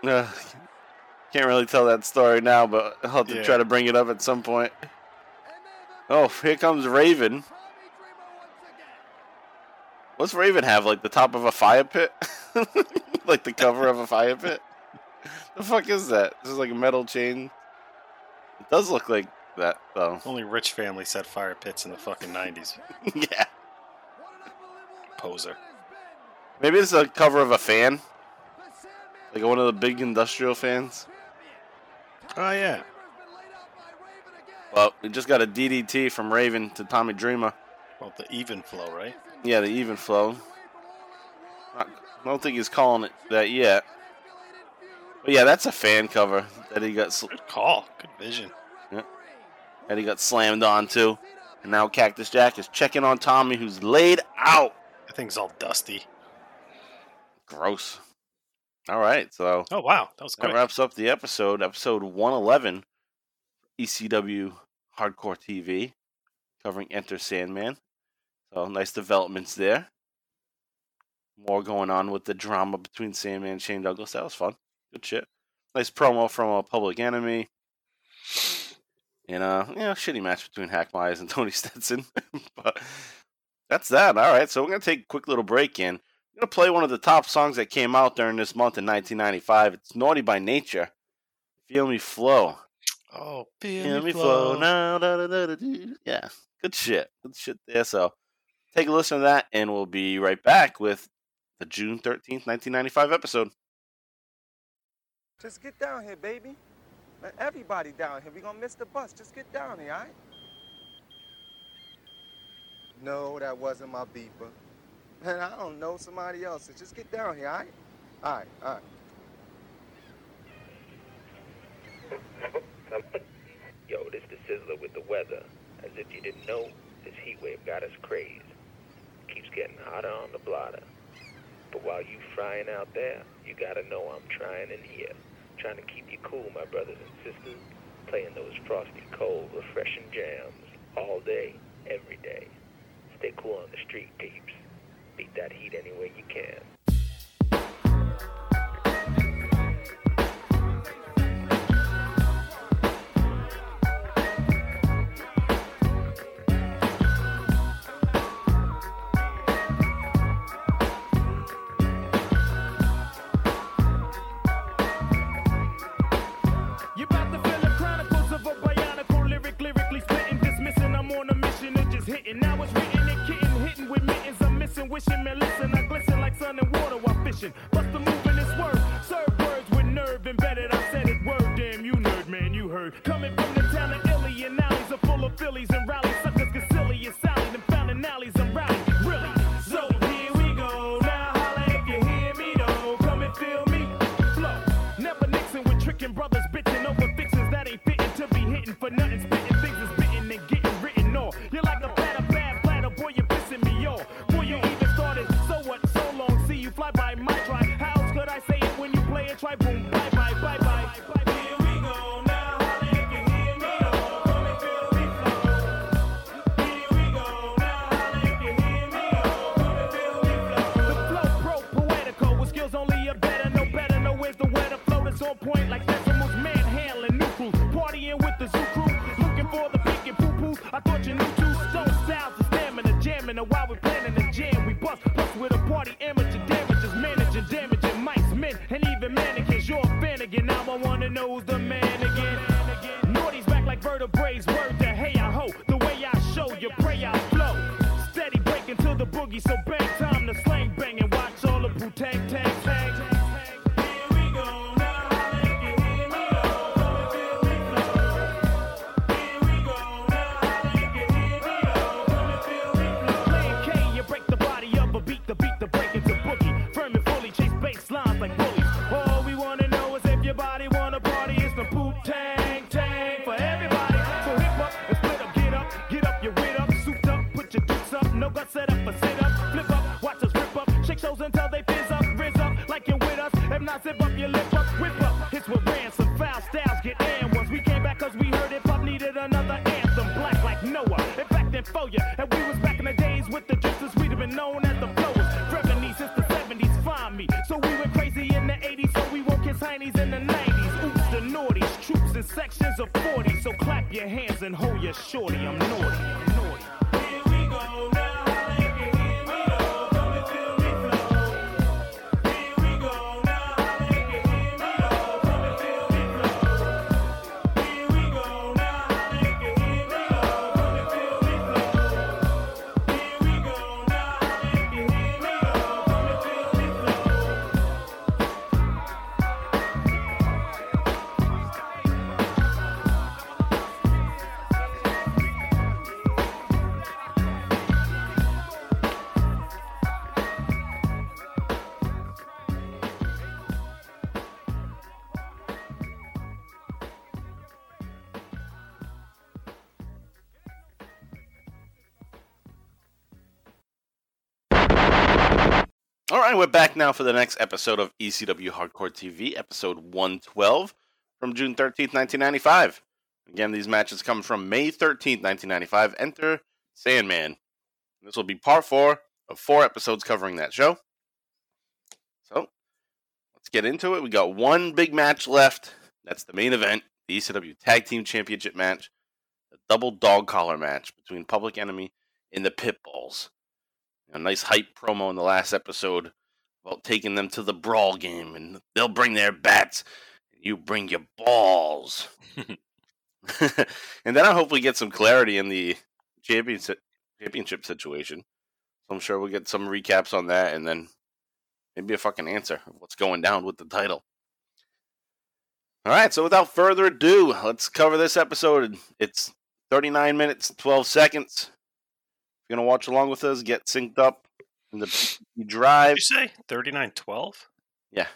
Uh, can't really tell that story now, but I'll have to Yeah. try to bring it up at some point. Oh, here comes Raven. What's Raven have? Like the top of a fire pit? like the cover of a fire pit? The fuck is that? This is like a metal chain. It does look like that, though. Only rich families had fire pits in the fucking 90s. yeah. Poser. Maybe it's a cover of a fan. Like one of the big industrial fans. Oh, yeah. Well, we just got a DDT from Raven to Tommy Dreamer. Well, the even flow, right? Yeah, the even flow. I don't think he's calling it that yet. But yeah, that's a fan cover that he got sl- Good call. Good vision. Yeah. that he got slammed onto. And now Cactus Jack is checking on Tommy, who's laid out. That thing's all dusty. Gross. All right, so Oh, wow. That was that quick. wraps up the episode, episode 111, ECW Hardcore TV, covering Enter Sandman. So nice developments there. More going on with the drama between Sandman and Shane Douglas. That was fun. Good shit. Nice promo from a Public Enemy. And uh, you know, shitty match between Hack Myers and Tony Stetson. but that's that. All right, so we're gonna take a quick little break in. I'm to play one of the top songs that came out during this month in 1995. It's Naughty by Nature. Feel Me Flow. Oh, Feel Me Flow. Now, da, da, da, da, da. Yeah, good shit. Good shit there. So take a listen to that, and we'll be right back with the June 13th, 1995 episode. Just get down here, baby. Let everybody down here. we gonna miss the bus. Just get down here, all right? No, that wasn't my beeper. Man, I don't know somebody else. Just get down here, all right? All right, all right. Yo, this the Sizzler with the weather. As if you didn't know, this heat wave got us crazed. Keeps getting hotter on the blotter. But while you frying out there, you gotta know I'm trying in here. Trying to keep you cool, my brothers and sisters. Playing those frosty, cold, refreshing jams. All day, every day. Stay cool on the street, peeps. Beat that heat any way you can. Poo poo. I thought you knew two stone styles, the stamina, jamming, and while we're planning the jam, we bust, bust with a party amateur damages, managing, damaging mice, men, and even mannequins. You're a fan again, now I wanna know who's the man again. Naughty's back like vertebrae, word to hey I ho, the way I show you pray I flow. Steady breaking to the boogie, so bang your hands and hold your shorty. I'm naughty. Back now for the next episode of ECW Hardcore TV, episode 112 from June 13th, 1995. Again, these matches come from May 13th, 1995. Enter Sandman. This will be part four of four episodes covering that show. So, let's get into it. We got one big match left. That's the main event, the ECW Tag Team Championship match, the double dog collar match between Public Enemy and the Pitbulls. A nice hype promo in the last episode about taking them to the brawl game, and they'll bring their bats, and you bring your balls. and then I'll hopefully get some clarity in the championship championship situation. So I'm sure we'll get some recaps on that, and then maybe a fucking answer of what's going down with the title. All right, so without further ado, let's cover this episode. It's 39 minutes, 12 seconds. If you're gonna watch along with us, get synced up in the PC drive. Did you say thirty-nine twelve? Yeah.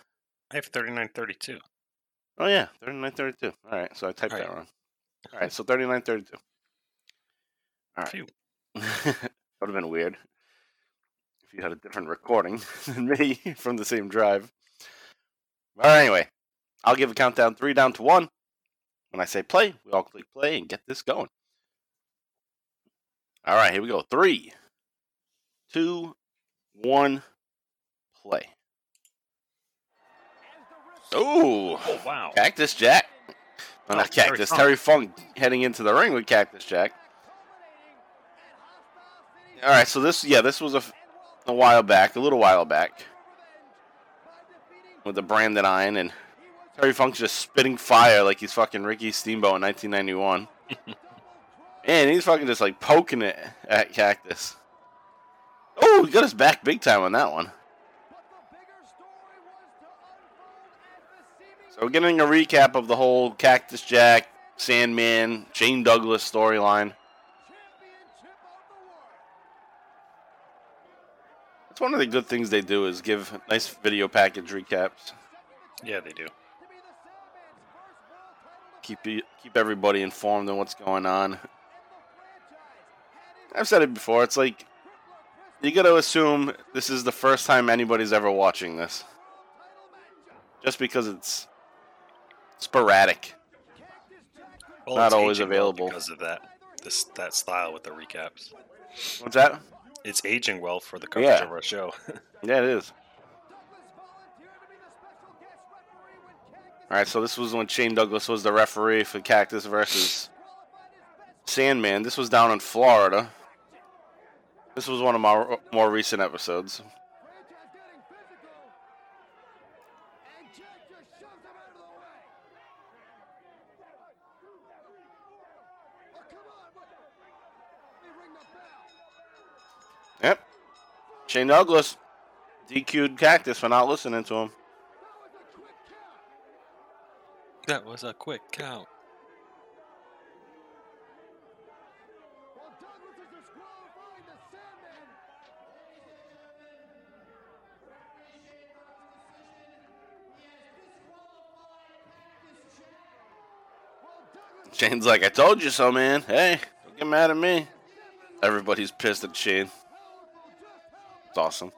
I have thirty-nine thirty-two. Oh yeah, 3932. All right, so I typed All that right. wrong. All right, so 3932. All right. Phew. Would have been weird if you had a different recording than me from the same drive. All right, anyway, I'll give a countdown three down to one. When I say play, we all click play and get this going. All right, here we go. Three, two, one, play. Ooh. Oh wow. Cactus Jack. Oh, not Terry Cactus. Funk. Terry Funk heading into the ring with Cactus Jack. All right, so this, yeah, this was a, a while back, a little while back, with the branded Iron and Terry Funk's just spitting fire like he's fucking Ricky Steamboat in 1991, and he's fucking just like poking it at Cactus. Oh, he got us back big time on that one. So we're getting a recap of the whole Cactus Jack, Sandman, Shane Douglas storyline. That's one of the good things they do is give nice video package recaps. Yeah, they do. Keep you, keep everybody informed on what's going on. I've said it before. It's like you got to assume this is the first time anybody's ever watching this, just because it's sporadic. Well, Not it's always aging well available. because of that. This that style with the recaps. What's that? It's aging well for the coverage Yeah. of our show. Yeah, it is. All right, so this was when Shane Douglas was the referee for Cactus versus Sandman. This was down in Florida. This was one of my more recent episodes. Yep. Shane Douglas DQ'd Cactus for not listening to him. that was a quick count. Shane's like, I told you so, man. Hey, don't get mad at me. Everybody's pissed at Shane. It's awesome.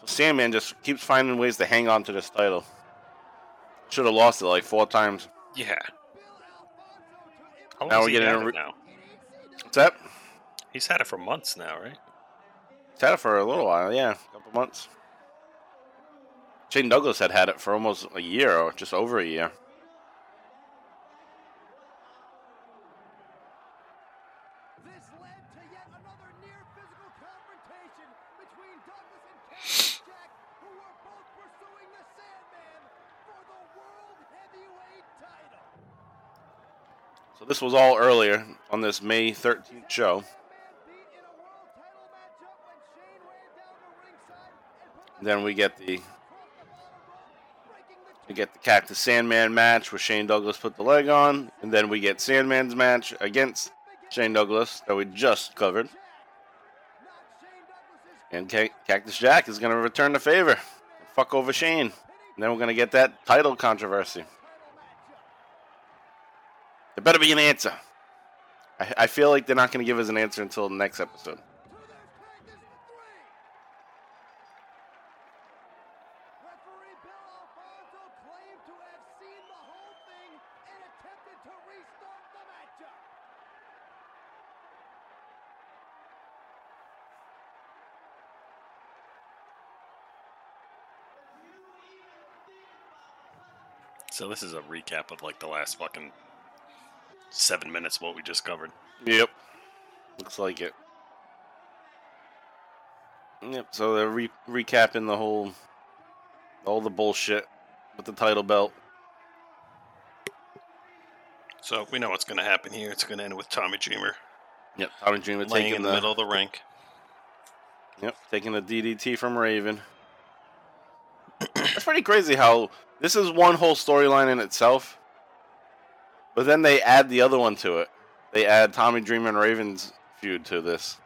So Sandman just keeps finding ways to hang on to this title. Should have lost it like four times. Yeah. How Now we're getting a it re- now? What's that? He's had it for months now, right? It's had it for a little while, yeah, a couple months. Shane Douglas had had it for almost a year or just over a year. This led to yet another near physical confrontation between Douglas and Cactus Jack, who were both pursuing the Sandman for the World Heavyweight title. So this was all earlier on this May 13th show. Then we get the we get the Cactus Sandman match where Shane Douglas put the leg on, and then we get Sandman's match against Shane Douglas that we just covered. And Ca- Cactus Jack is going to return the favor, fuck over Shane. And then we're going to get that title controversy. There better be an answer. I, I feel like they're not going to give us an answer until the next episode. Referee Bill Alfonso claimed to have seen the whole thing and attempted to restart the matchup. So this is a recap of like the last fucking seven minutes of what we just covered. Yep. Looks like it. Yep. So they're re- recapping the whole, all the bullshit with the title belt. So we know what's going to happen here. It's going to end with Tommy Dreamer Yep. Tommy Dreamer laying taking in the, the middle of the ring. Yep, taking the DDT from Raven. That's pretty crazy how this is one whole storyline in itself, but then they add the other one to it. They add Tommy Dreamer and Raven's feud to this.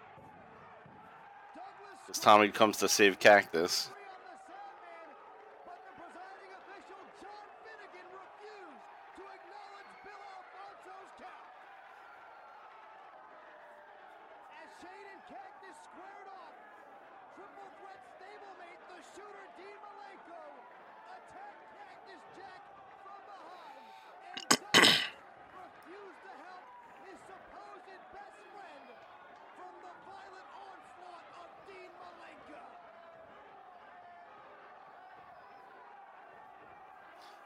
Because Tommy comes to save Cactus. As Shane and Cactus squared off, triple threat stablemate, the shooter Dean Malenko attacked Cactus Jack from behind, and Douglas refused to help his supposed best friend from the violent onslaught of Dean Malenko.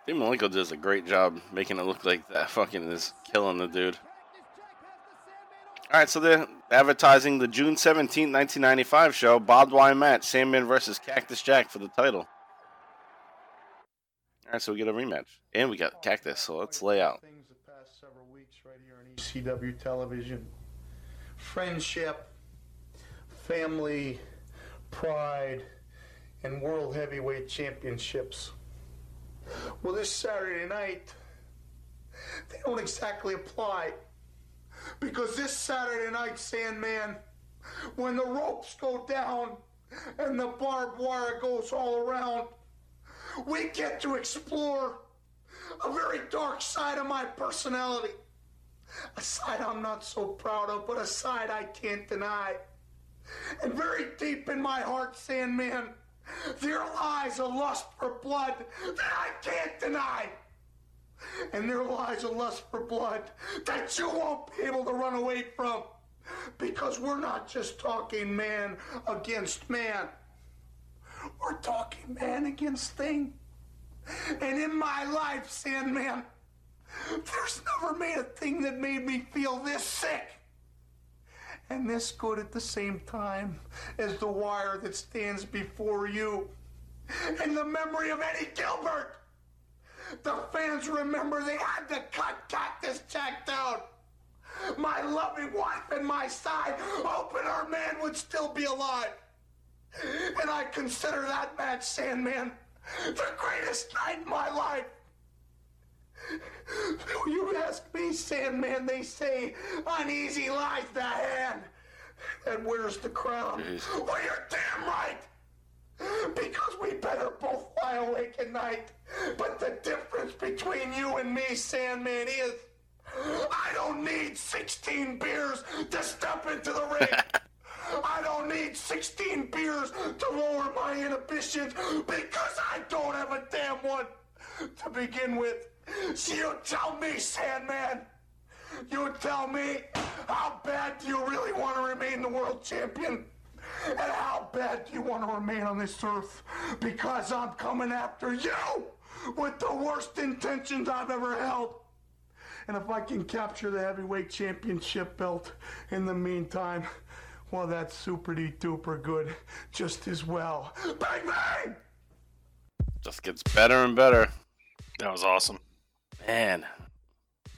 Dean Malenko does a great job making it look like that fucking is killing the dude. All right, so they're advertising the June 17, 1995 show, barbed wire match, Sandman versus Cactus Jack for the title. All right, so we get a rematch. And we got Cactus, so let's lay out. Things the past several weeks right here on ECW television. Friendship, family, pride, and world heavyweight championships. Well, this Saturday night, they don't exactly apply. Because this Saturday night, Sandman, when the ropes go down and the barbed wire goes all around, we get to explore a very dark side of my personality. A side I'm not so proud of, but a side I can't deny. And very deep in my heart, Sandman, there lies a lust for blood that I can't deny. And there lies a lust for blood that you won't be able to run away from. Because we're not just talking man against man. We're talking man against thing. And in my life, Sandman, there's never made a thing that made me feel this sick and this good at the same time as the wire that stands before you. In the memory of Eddie Gilbert, the fans remember they had to cut Cactus Jack down. My loving wife and my side, hoping our man would still be alive. And I consider that match, Sandman, the greatest night in my life. You ask me, Sandman, they say, uneasy lies the hand that wears the crown. Well, you're damn right. Because we better both lie awake at night. But the difference between you and me, Sandman, is I don't need 16 beers to step into the ring. I don't need 16 beers to lower my inhibitions because I don't have a damn one to begin with. So you tell me, Sandman, you tell me, how bad do you really want to remain the world champion? And how bad do you want to remain on this earth? Because I'm coming after you with the worst intentions I've ever held. And if I can capture the heavyweight championship belt in the meantime, well, that's super duper good just as well. Bang, bang! Just gets better and better. That was awesome. Man,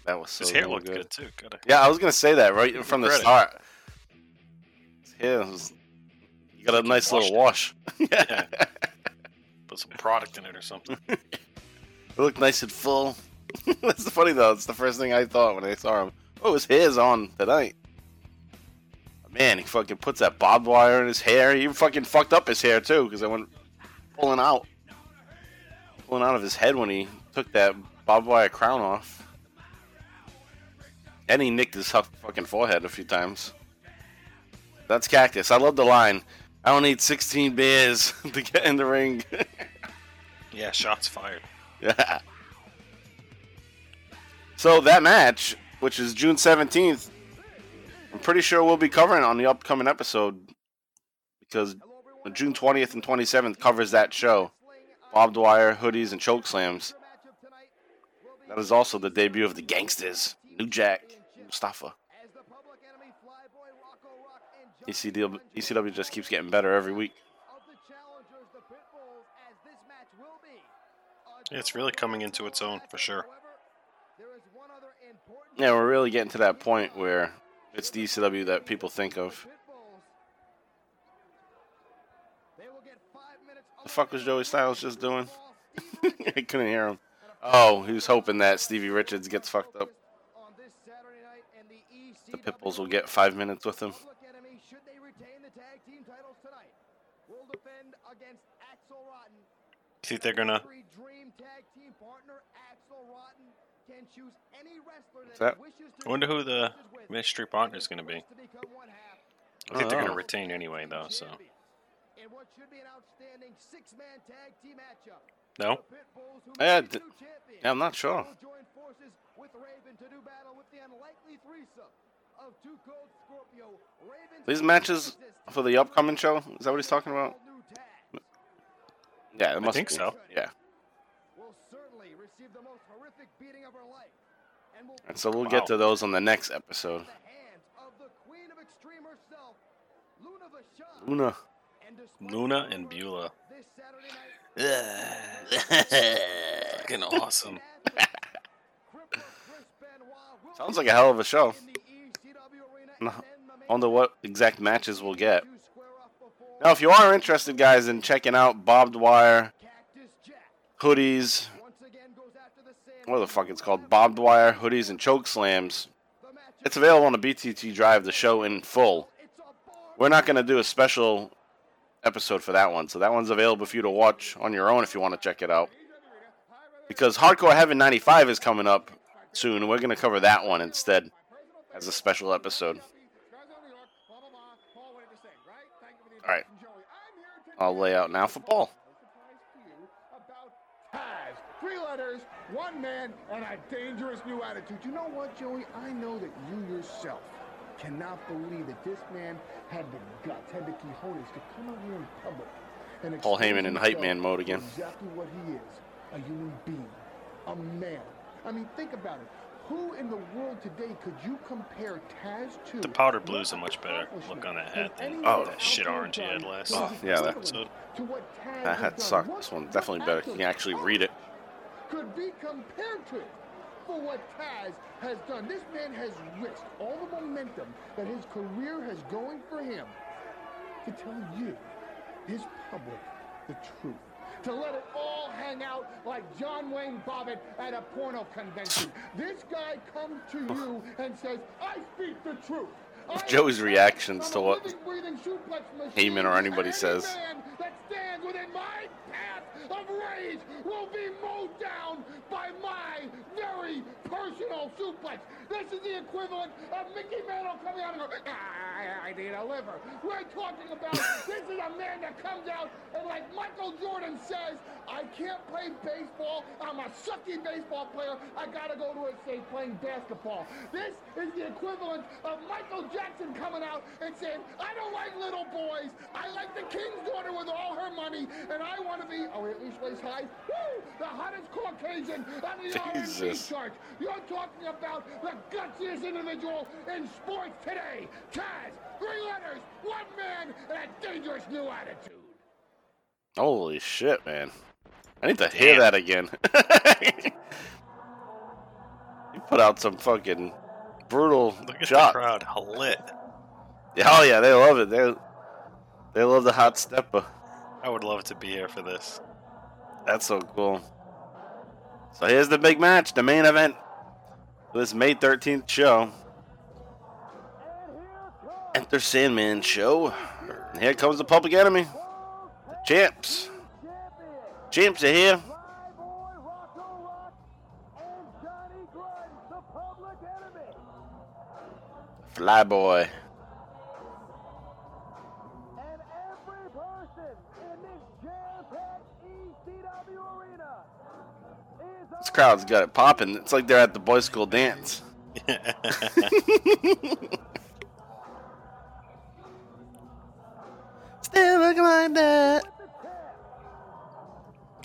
that was so good. His hair looked good, too. Gotta- Yeah, I was gonna say that right from the Credit. start. His hair was, you got a nice little wash. Yeah. Put some product in it or something. It looked nice and full. That's funny though. It's the first thing I thought when I saw him. Oh, his hair's on tonight. Man, he fucking puts that barbed wire in his hair. He fucking fucked up his hair too because I went pulling out, pulling out of his head when he took that barbed wire crown off. And he nicked his fucking forehead a few times. That's Cactus. I love the line. I don't need 16 beers to get in the ring. Yeah, shots fired. Yeah. So that match, which is June seventeenth, I'm pretty sure we'll be covering on the upcoming episode because June twentieth and twenty seventh covers that show. barbed wire, hoodies, and choke slams. That is also the debut of the Gangsters, New Jack, Mustafa. ECW, ECW just keeps getting better every week. It's really coming into its own for sure. Yeah, we're really getting to that point where it's the ECW that people think of. The fuck was Joey Styles just doing? I couldn't hear him. Oh, he was hoping that Stevie Richards gets fucked up. The Pitbulls will get five minutes with him. Think they're gonna? What's that? I wonder who the mystery partner is gonna be. I think they're gonna retain anyway, though. So no. Yeah, d- yeah, I'm not sure. These matches for the upcoming show? Is that what he's talking about? Yeah, it must think be. so. Yeah. And so we'll get to those on the next episode. Luna. Luna and Beulah. Fucking awesome. Sounds like a hell of a show. No- Wonder what exact matches we'll get. Now, if you are interested, guys, in checking out barbed wire, hoodies, what the fuck it's called, barbed wire, hoodies, and choke slams, it's available on the BTT Drive, the show in full. We're not going to do a special episode for that one, so that one's available for you to watch on your own if you want to check it out. Because Hardcore Heaven 95 is coming up soon, we're going to cover that one instead as a special episode. All right. I'll lay out now for Paul. Three letters, one man, and a dangerous new attitude. You know what, Joey? I know that you yourself cannot believe that this man had the guts, had the cojones to come out here in public and Paul expose Heyman in hype man mode again. Exactly what he is, a human being, a man. I mean, think about it. Who in the world today could you compare Taz to? The powder blue's a much better look on that hat than Oh, that shit orange he had last, Oh, yeah, that- episode. To what Taz That has hat done? sucked. This one definitely better. You can actually read it. could be compared to for what Taz has done. This man has risked all the momentum that his career has going for him to tell you, his public, the truth. To let it all hang out like John Wayne Bobbitt at a porno convention. This guy comes to you and says, I speak the truth. I Joey's reactions to what Heyman or anybody says. Personal suplex. This is the equivalent of Mickey Mantle coming out and going, I, need a liver. We're talking about this is a man that comes out and like Michael Jordan says, I can't play baseball. I'm a sucky baseball player. I gotta go to a state playing basketball. This is the equivalent of Michael Jackson coming out and saying, I don't like little boys. I like the king's daughter with all her money, and I want to be, oh, at least waist high, woo, the hottest Caucasian on the R&B Jesus. chart. You're talking about the gutsiest individual in sports today. Taz, three letters, one man, and a dangerous new attitude. Holy shit, man. I need to hear that again. you put out some fucking brutal Look at shot. the crowd, lit. Yeah, Oh yeah, they love it. They they love the hot stepper. I would love to be here for this. That's so cool. So here's the big match, the main event for this May 13th show. Enter Sandman show. And here comes the public enemy. The champs. Champs are here. Flyboy. This crowd's got it popping. It's like they're at the boys' school dance. Still looking like that.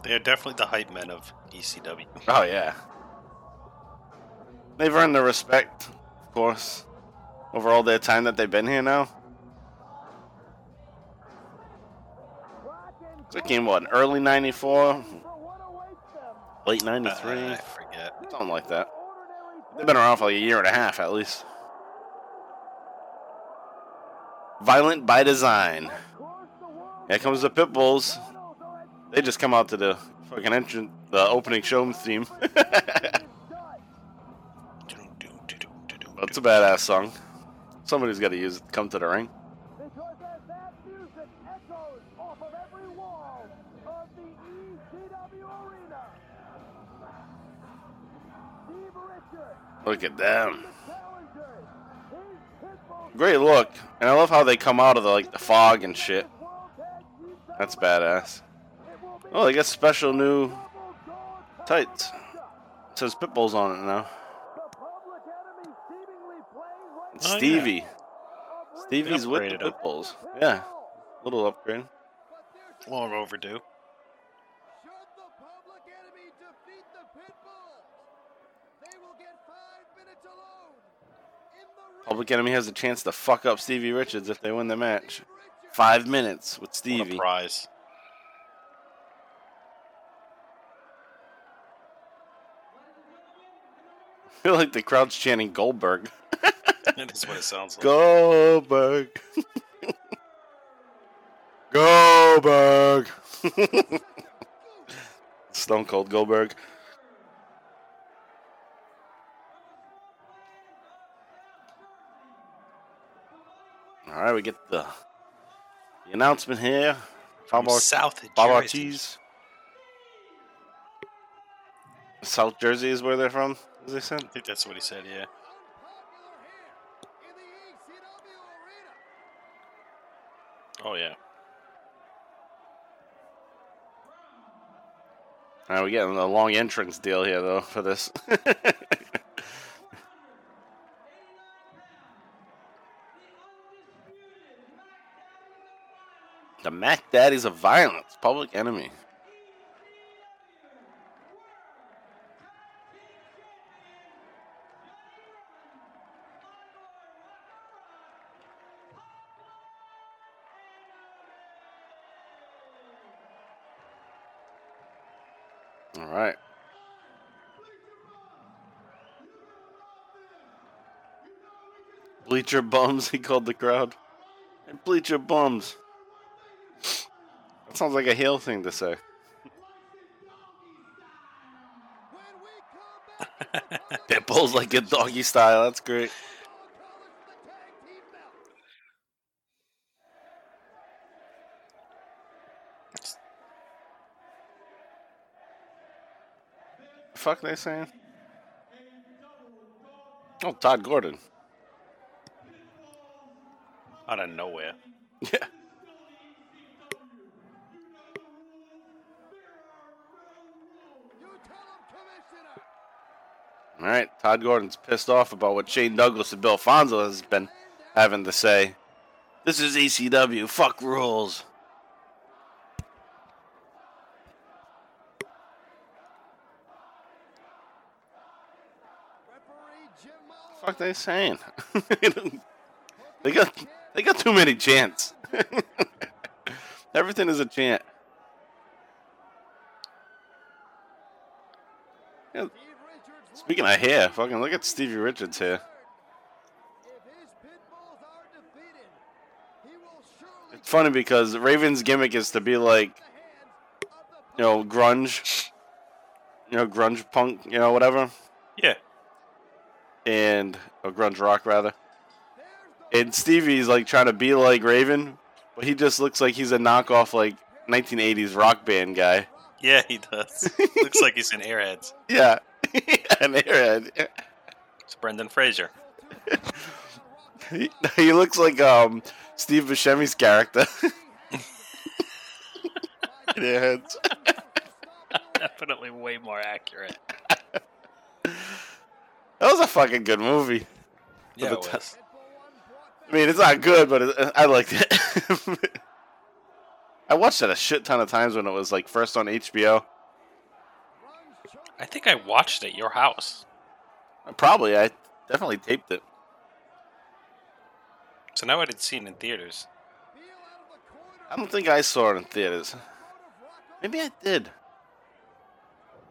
They're definitely the hype men of ECW. Oh yeah. They've earned the respect, of course, over all the time that they've been here now. it came what early '94, late '93. Uh, I forget something like that. They've been around for like a year and a half at least. Violent by design. Here comes the pit bulls. They just come out to the fucking entrance, the opening show theme. That's a badass song. Somebody's got to use it. Come to the ring. Because as that music echoes off of every wall of the ECW arena, Steve Richards, Look at them. challenger, his Pitbull Great look, and I love how they come out of the like the fog and shit. That's badass. Oh, they got special new tights. It says Pitbulls on it now. It's Oh, yeah. Stevie. Stevie's with the. Pitbulls. Yeah, little upgrade. Long overdue. Public Enemy has a chance to fuck up Stevie Richards if they win the match. Five minutes with Stevie. prize. I feel like the crowd's chanting Goldberg. that is what it sounds like. Goldberg. Goldberg. Stone Cold Goldberg. All right, we get the, the announcement here. From Bob, Ar- South Bob Jersey. Artese. South Jersey is where they're from, as they said. I think that's what he said, yeah. Oh, yeah. Right, we're getting a long entrance deal here, though, for this. the Mac Daddies of Violence, Public Enemy. Bleacher bums, he called the crowd. Hey, bleacher bums. That sounds like a heel thing to say. Pitbull's like a doggy style. That's great. Fuck they saying? Oh, Todd Gordon. Out of nowhere. Yeah. All right, Todd Gordon's pissed off about what Shane Douglas and Bill Alfonso has been having to say. This is ECW. Fuck rules. Fuck they saying? they got they got too many chants. Everything is a chant. Yeah, Speaking of hair, fucking look at Stevie Richards hair. It's funny because Raven's gimmick is to be like, you know, grunge, you know, grunge punk, you know, whatever, Yeah. and or grunge rock rather. And Stevie's like trying to be like Raven, but he just looks like he's a knockoff like 1980s rock band guy. Yeah, he does. Looks like he's in Airheads. Yeah, an airhead. It's Brendan Fraser. He, he looks like um Steve Buscemi's character. In Airheads. Definitely way more accurate. That was a fucking good movie. Yeah, the it was. I mean, it's not good, but it, I liked it. I watched it a shit ton of times when it was like first on HBO. I think I watched it at your house. Probably, I definitely taped it. So now I didn't see it in theaters. I don't think I saw it in theaters. Maybe I did.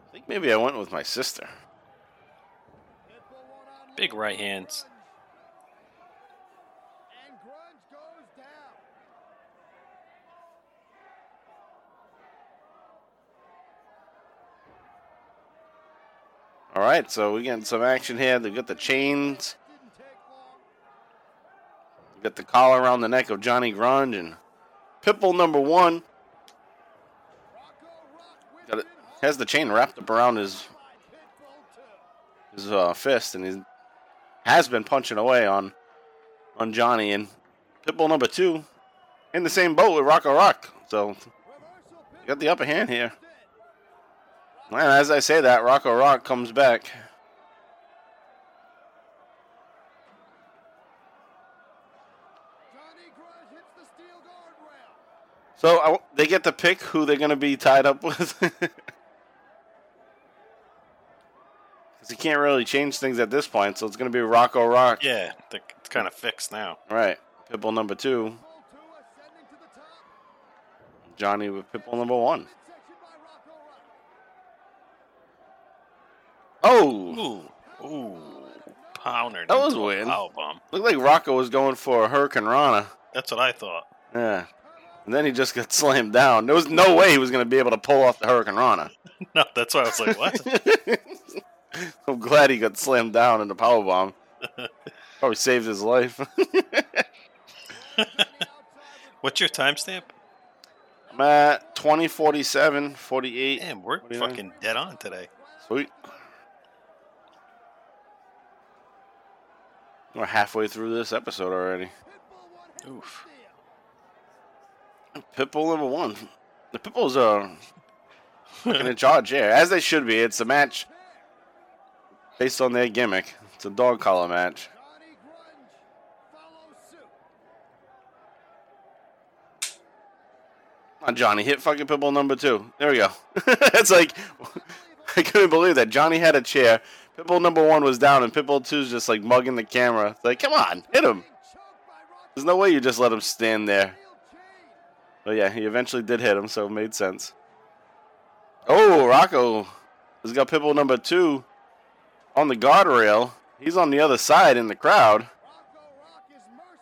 I think maybe I went with my sister. Big right hands. All right, so we getting some action here. They got the chains. We got the collar around the neck of Johnny Grunge and Pitbull number one. Got it, has the chain wrapped up around his his uh, fist, and he has been punching away on on Johnny and Pitbull number two in the same boat with Rocco Rock. So got the upper hand here. And as I say that, Rocco Rock comes back. So I, they get to pick who they're going to be tied up with. Because he can't really change things at this point, so it's going to be Rocco Rock. Yeah, it's kind of fixed now. Right. Pitbull number two. Johnny with Pitbull number one. Oh! Ooh. Ooh. Pounder. That was a weird. Power bomb. Looked like Rocco was going for a hurricanrana. That's what I thought. Yeah. And then he just got slammed down. There was no way he was going to be able to pull off the hurricanrana. No, that's why I was like, what? I'm glad he got slammed down in the power bomb. Probably saved his life. What's your timestamp? I'm at 2047, 48. Damn, we're 49. fucking dead on today. Sweet. We're halfway through this episode already. Oof. Pitbull number one. The Pitbulls are fucking in charge here, as they should be. It's a match based on their gimmick. It's a dog collar match. On, Johnny, hit fucking Pitbull number two. There we go. it's like I couldn't believe that Johnny had a chair. Pitbull number one was down, and Pitbull two's just like mugging the camera. It's like, come on, hit him. There's no way you just let him stand there. But yeah, he eventually did hit him, so it made sense. Oh, Rocco has got Pitbull number two on the guardrail. He's on the other side in the crowd.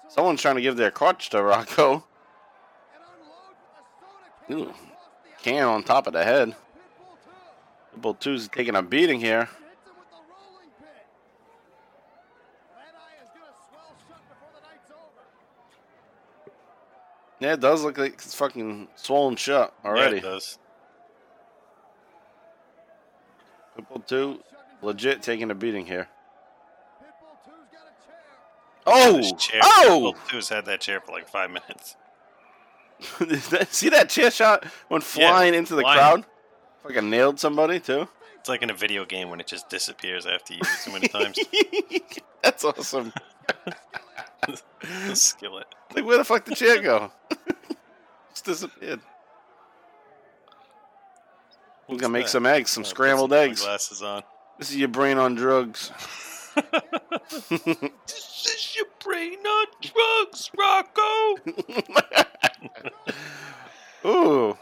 Someone's trying to give their crutch to Rocco. Ooh, can on top of the head. Pitbull 2's taking a beating here. Yeah, it does look like it's fucking swollen shut already. Yeah, it does. Pitbull 2, legit taking a beating here. Oh! Chair, Oh! Pitbull Two's had that chair for like five minutes. See that chair shot went Yeah, flying into the flying. crowd? Fucking nailed somebody, too. It's like in a video game when it just disappears after you use it so many times. That's awesome. the skillet. Like, where the fuck did chair go? Just disappeared. We're gonna make that? some eggs, some Uh, scrambled some eggs. Glasses on. This is your brain on drugs. This is your brain on drugs, Rocco. Ooh.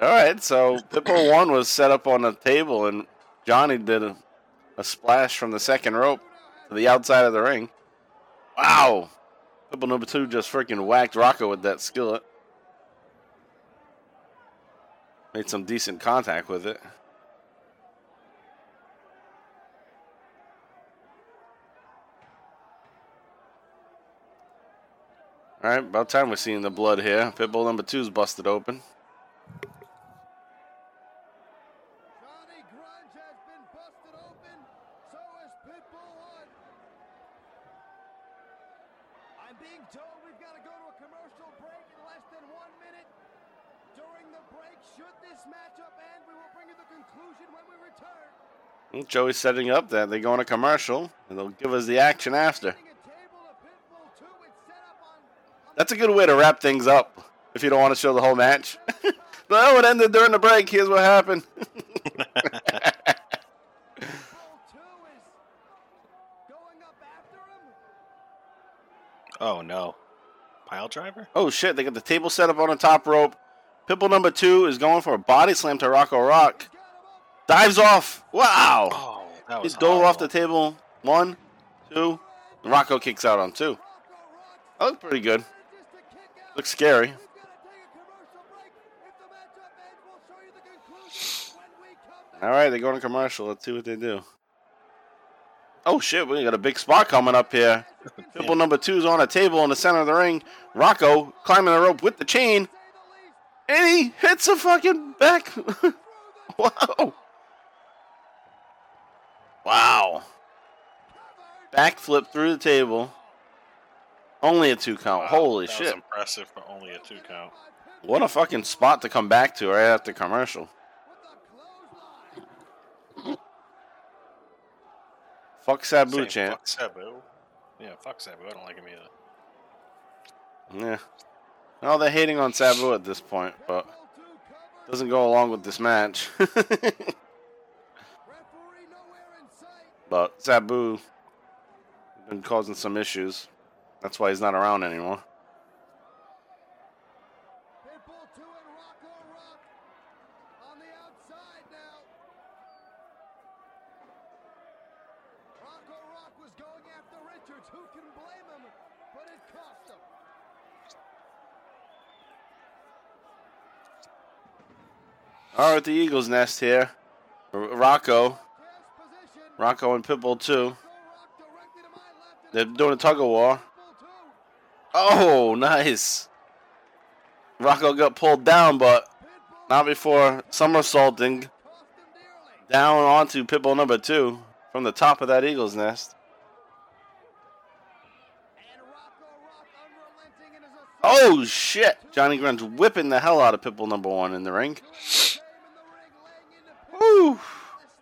All right, so Pitbull one was set up on a table, and Johnny did a, a splash from the second rope to the outside of the ring. Wow! Pitbull number two just freaking whacked Rocco with that skillet. Made some decent contact with it. All right, about time we're seeing the blood here. Pitbull number two's busted open. I'm being told we've got to go to a commercial break in less than one minute. During the break, should this matchup end, we will bring you the conclusion when we return. And Joey's setting up that they go on a commercial, and they'll give us the action after. That's a good way to wrap things up if you don't want to show the whole match. no, it ended during the break. Here's what happened. Oh no, pile driver. oh shit! They got the table set up on the top rope. Pitbull number two is going for a body slam to Rocco Rock. Dives off. Wow. Oh, that was dove off the table. One, two. Rocco kicks out on two. That looks pretty good. Looks scary. All right, they go to commercial. Let's see what they do. Oh shit, we got a big spot coming up here. Triple number two is on a table in the center of the ring. Rocco climbing the rope with the chain. And he hits a fucking back. wow. Wow. Backflip through the table. Only a two count. Wow, Holy that shit. Was impressive, but only a two count. What a fucking spot to come back to right after commercial. Fuck Sabu chant. Fuck Sabu. Yeah, fuck Sabu. I don't like him either. Yeah. No, they're hating on Sabu at this point, but doesn't go along with this match. but Sabu been causing some issues. That's why he's not around anymore. Rocco Rock was going after Richards. Who can blame him? But it cost him. All right, the Eagles nest here. Rocco. Rocco and Pitbull too. They're doing a tug of war. Oh, nice. Rocco got pulled down, but not before somersaulting down onto Pitbull number two from the top of that Eagles nest. Oh shit! Johnny Grunge whipping the hell out of Pitbull number one in the ring. Woo!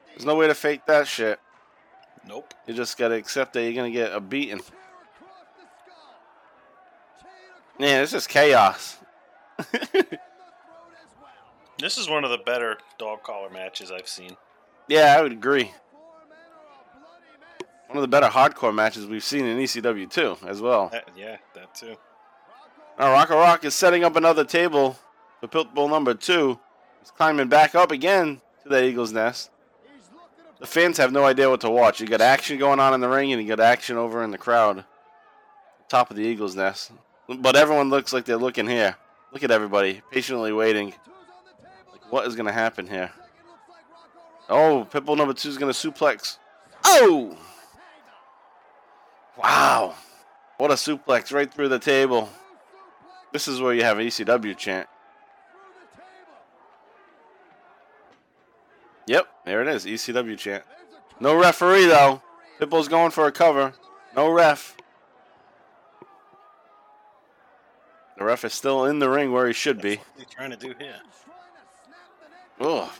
There's no way to fake that shit. Nope. You just gotta accept that you're gonna get a beating. Man, this is chaos. This is one of the better dog collar matches I've seen. Yeah, I would agree. One of the better hardcore matches we've seen in ECW too, as well. That- yeah, that too. Now Rocco Rock is setting up another table for Pitbull number two. He's climbing back up again to the Eagle's Nest. The fans have no idea what to watch. You got action going on in the ring, and you got action over in the crowd. Top of the Eagle's Nest. But everyone looks like they're looking here. Look at everybody patiently waiting. Like, what is going to happen here? Oh, Pitbull number two is going to suplex. Oh! Wow. What a suplex right through the table. This is where you have an ECW chant. Yep, there it is, ECW chant. No referee though. Pitbull's going for a cover. No ref. The ref is still in the ring where he should be. What are you trying to do here? Ugh.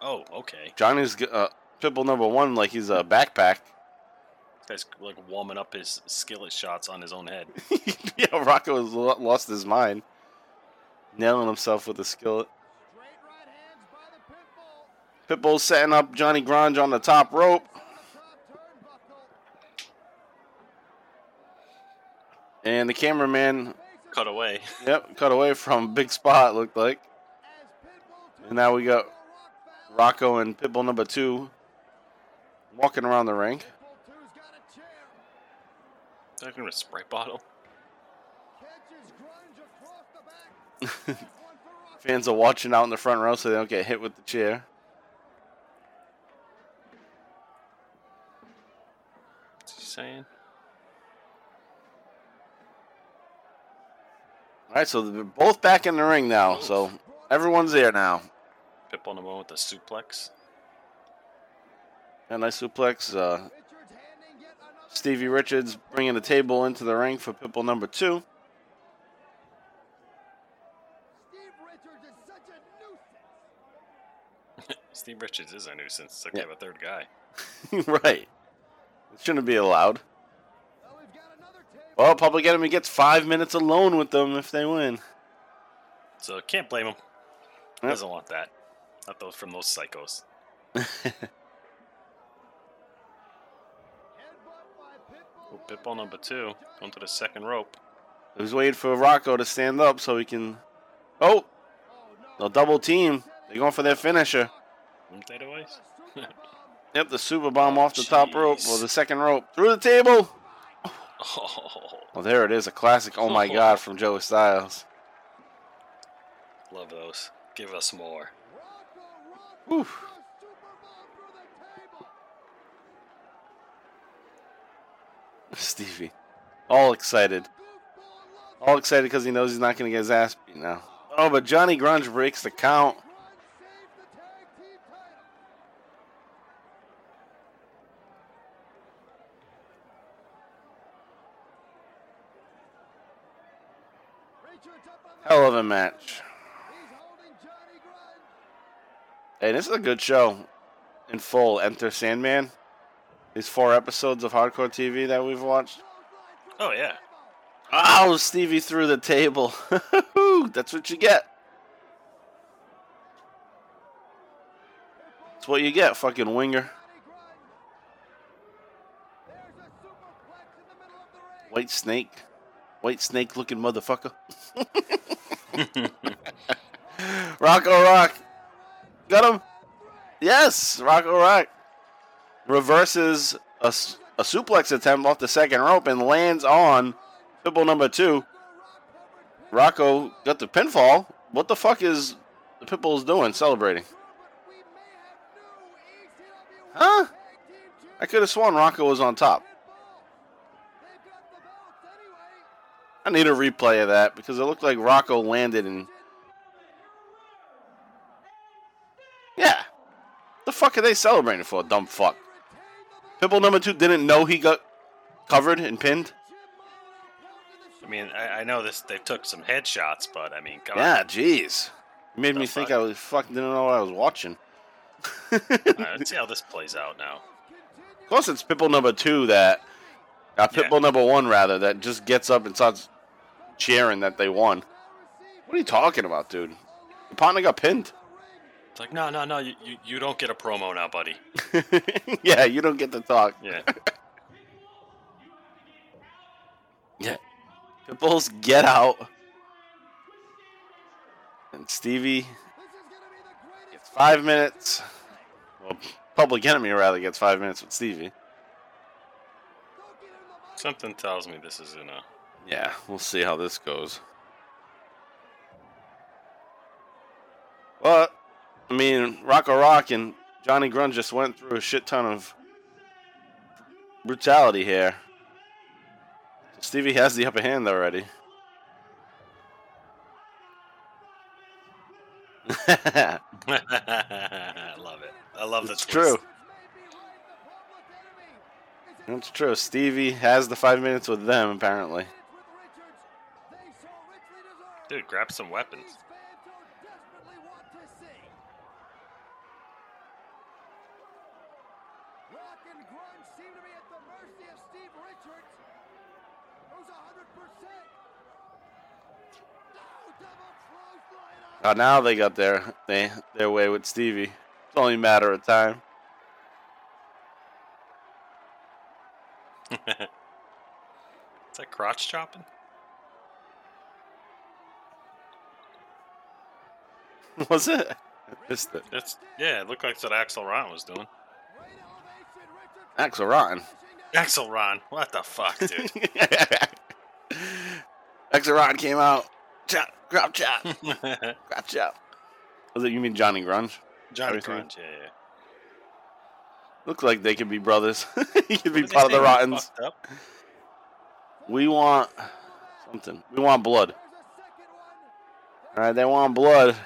Oh, okay. Johnny's uh, Pitbull number one like he's a backpack. Guy's like warming up his skillet shots on his own head. yeah, Rocco has lost his mind. Nailing himself with a skillet. Pitbull's setting up Johnny Grunge on the top rope. And the cameraman, Cut away. yep, cut away from big spot, looked like. And now we got Rocco and Pitbull number two walking around the ring. Talking about a Sprite bottle. Fans are watching out in the front row so they don't get hit with the chair. What's he saying? All right, so they're both back in the ring now. So everyone's there now. Pitbull number one with the suplex. A nice suplex. Uh, Stevie Richards bringing the table into the ring for Pitbull number two. Steve Richards is a nuisance. It's like Yeah. they have a third guy. right. It shouldn't be allowed. Well, Public Enemy gets five minutes alone with them if they win. So can't blame him. Yep. Doesn't want that. Not those from those psychos. Oh, Pitbull number two going to the second rope. He was waiting for Rocco to stand up so he can. Oh, They'll double team. They're going for their finisher. Weren't they? Yep, the super bomb off the top rope or the second rope through the table. Oh, Well, there it is, a classic. Oh my God, from Joey Styles. love those. Give us more. Whew. Stevie, all excited, all excited because he knows he's not going to get his ass beat now. Oh, but Johnny Grunge breaks the count. Hell of a match. Hey, this is a good show. In full, Enter Sandman. These four episodes of Hardcore TV that we've watched. Oh yeah. Oh, Stevie threw the table. That's what you get. That's what you get, fucking winger. White snake. White snake looking motherfucker. Rocco Rock. Got him. Yes, Rocco Rock reverses a, a suplex attempt off the second rope and lands on Pitbull number two. Rocco got the pinfall. What the fuck is the Pitbulls doing celebrating? Huh? I could have sworn Rocco was on top. I need a replay of that because it looked like Rocco landed and. Yeah. The fuck are they celebrating for, dumb fuck? Pitbull number two didn't know he got covered and pinned? I mean, I, I know this. They took some headshots, but I mean, come Yeah, jeez. Made me think I was fucking didn't know what I was watching. right, let's see how this plays out now. Of course, it's Pitbull number two that, uh, Pitbull number one rather, that just gets up and starts cheering that they won. What are you talking about, dude? Your partner got pinned. It's like, no, no, no. You, you, you don't get a promo now, buddy. yeah, you don't get to talk. Yeah. Yeah. Pitbulls get out. And Stevie gets five minutes. Well, Public Enemy rather gets five minutes with Stevie. Something tells me this is a. Yeah, we'll see how this goes. But I mean, Rocco Rock and Johnny Grunge just went through a shit ton of brutality here. Stevie has the upper hand already. I love it. I love the It's twist. true. It's true. Stevie has the five minutes with them, apparently. Dude, grab some weapons. Uh, now they got their they their way with Stevie. It's only a matter of time. Is that crotch chopping? Was it? I missed it. It's yeah. It looked like what Axel Ron was doing. Axl Rotten. Axel Ron, what the fuck, dude? Axl Rotten came out. Chop, grab chop, grab chop. Was it you mean Johnny Grunge? Johnny Grunge, yeah, yeah. Look like they could be brothers. he could be What did they part of the? Rottens. We want something. We want blood. All right, they want blood.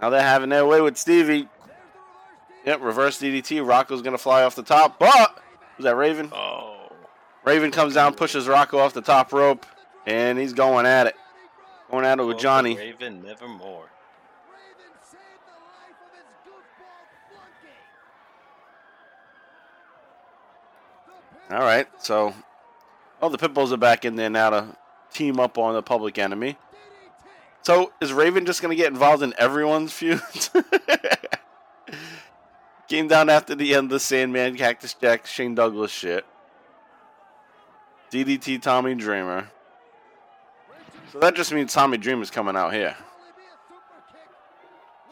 Now they're having their way with Stevie. Yep, reverse DDT. Rocco's gonna fly off the top, but was that Raven? Oh, Raven comes down, pushes Rocco off the top rope, and he's going at it. Going at it with Oh, Johnny. Raven, nevermore. All right, so oh, the Pitbulls are back in there now to team up on the Public Enemy. So is Raven just gonna get involved in everyone's feuds? Came down after the end of the Sandman, Cactus Jack, Shane Douglas shit. DDT Tommy Dreamer. So that just means Tommy Dreamer's coming out here.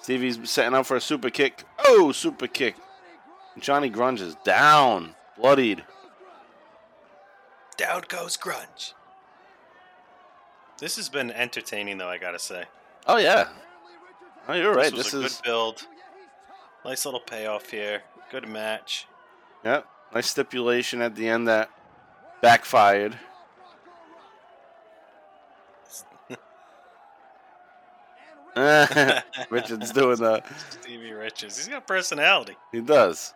Stevie's setting up for a super kick. Oh, super kick. Johnny Grunge is down, bloodied. Down goes Grunge. This has been entertaining, though. I gotta say. Oh yeah. Oh, you're right. This was This, a is good build. Nice little payoff here. Good match. Yep. Nice stipulation at the end that backfired. Richard's doing the. Stevie Richards. He's got personality. He does.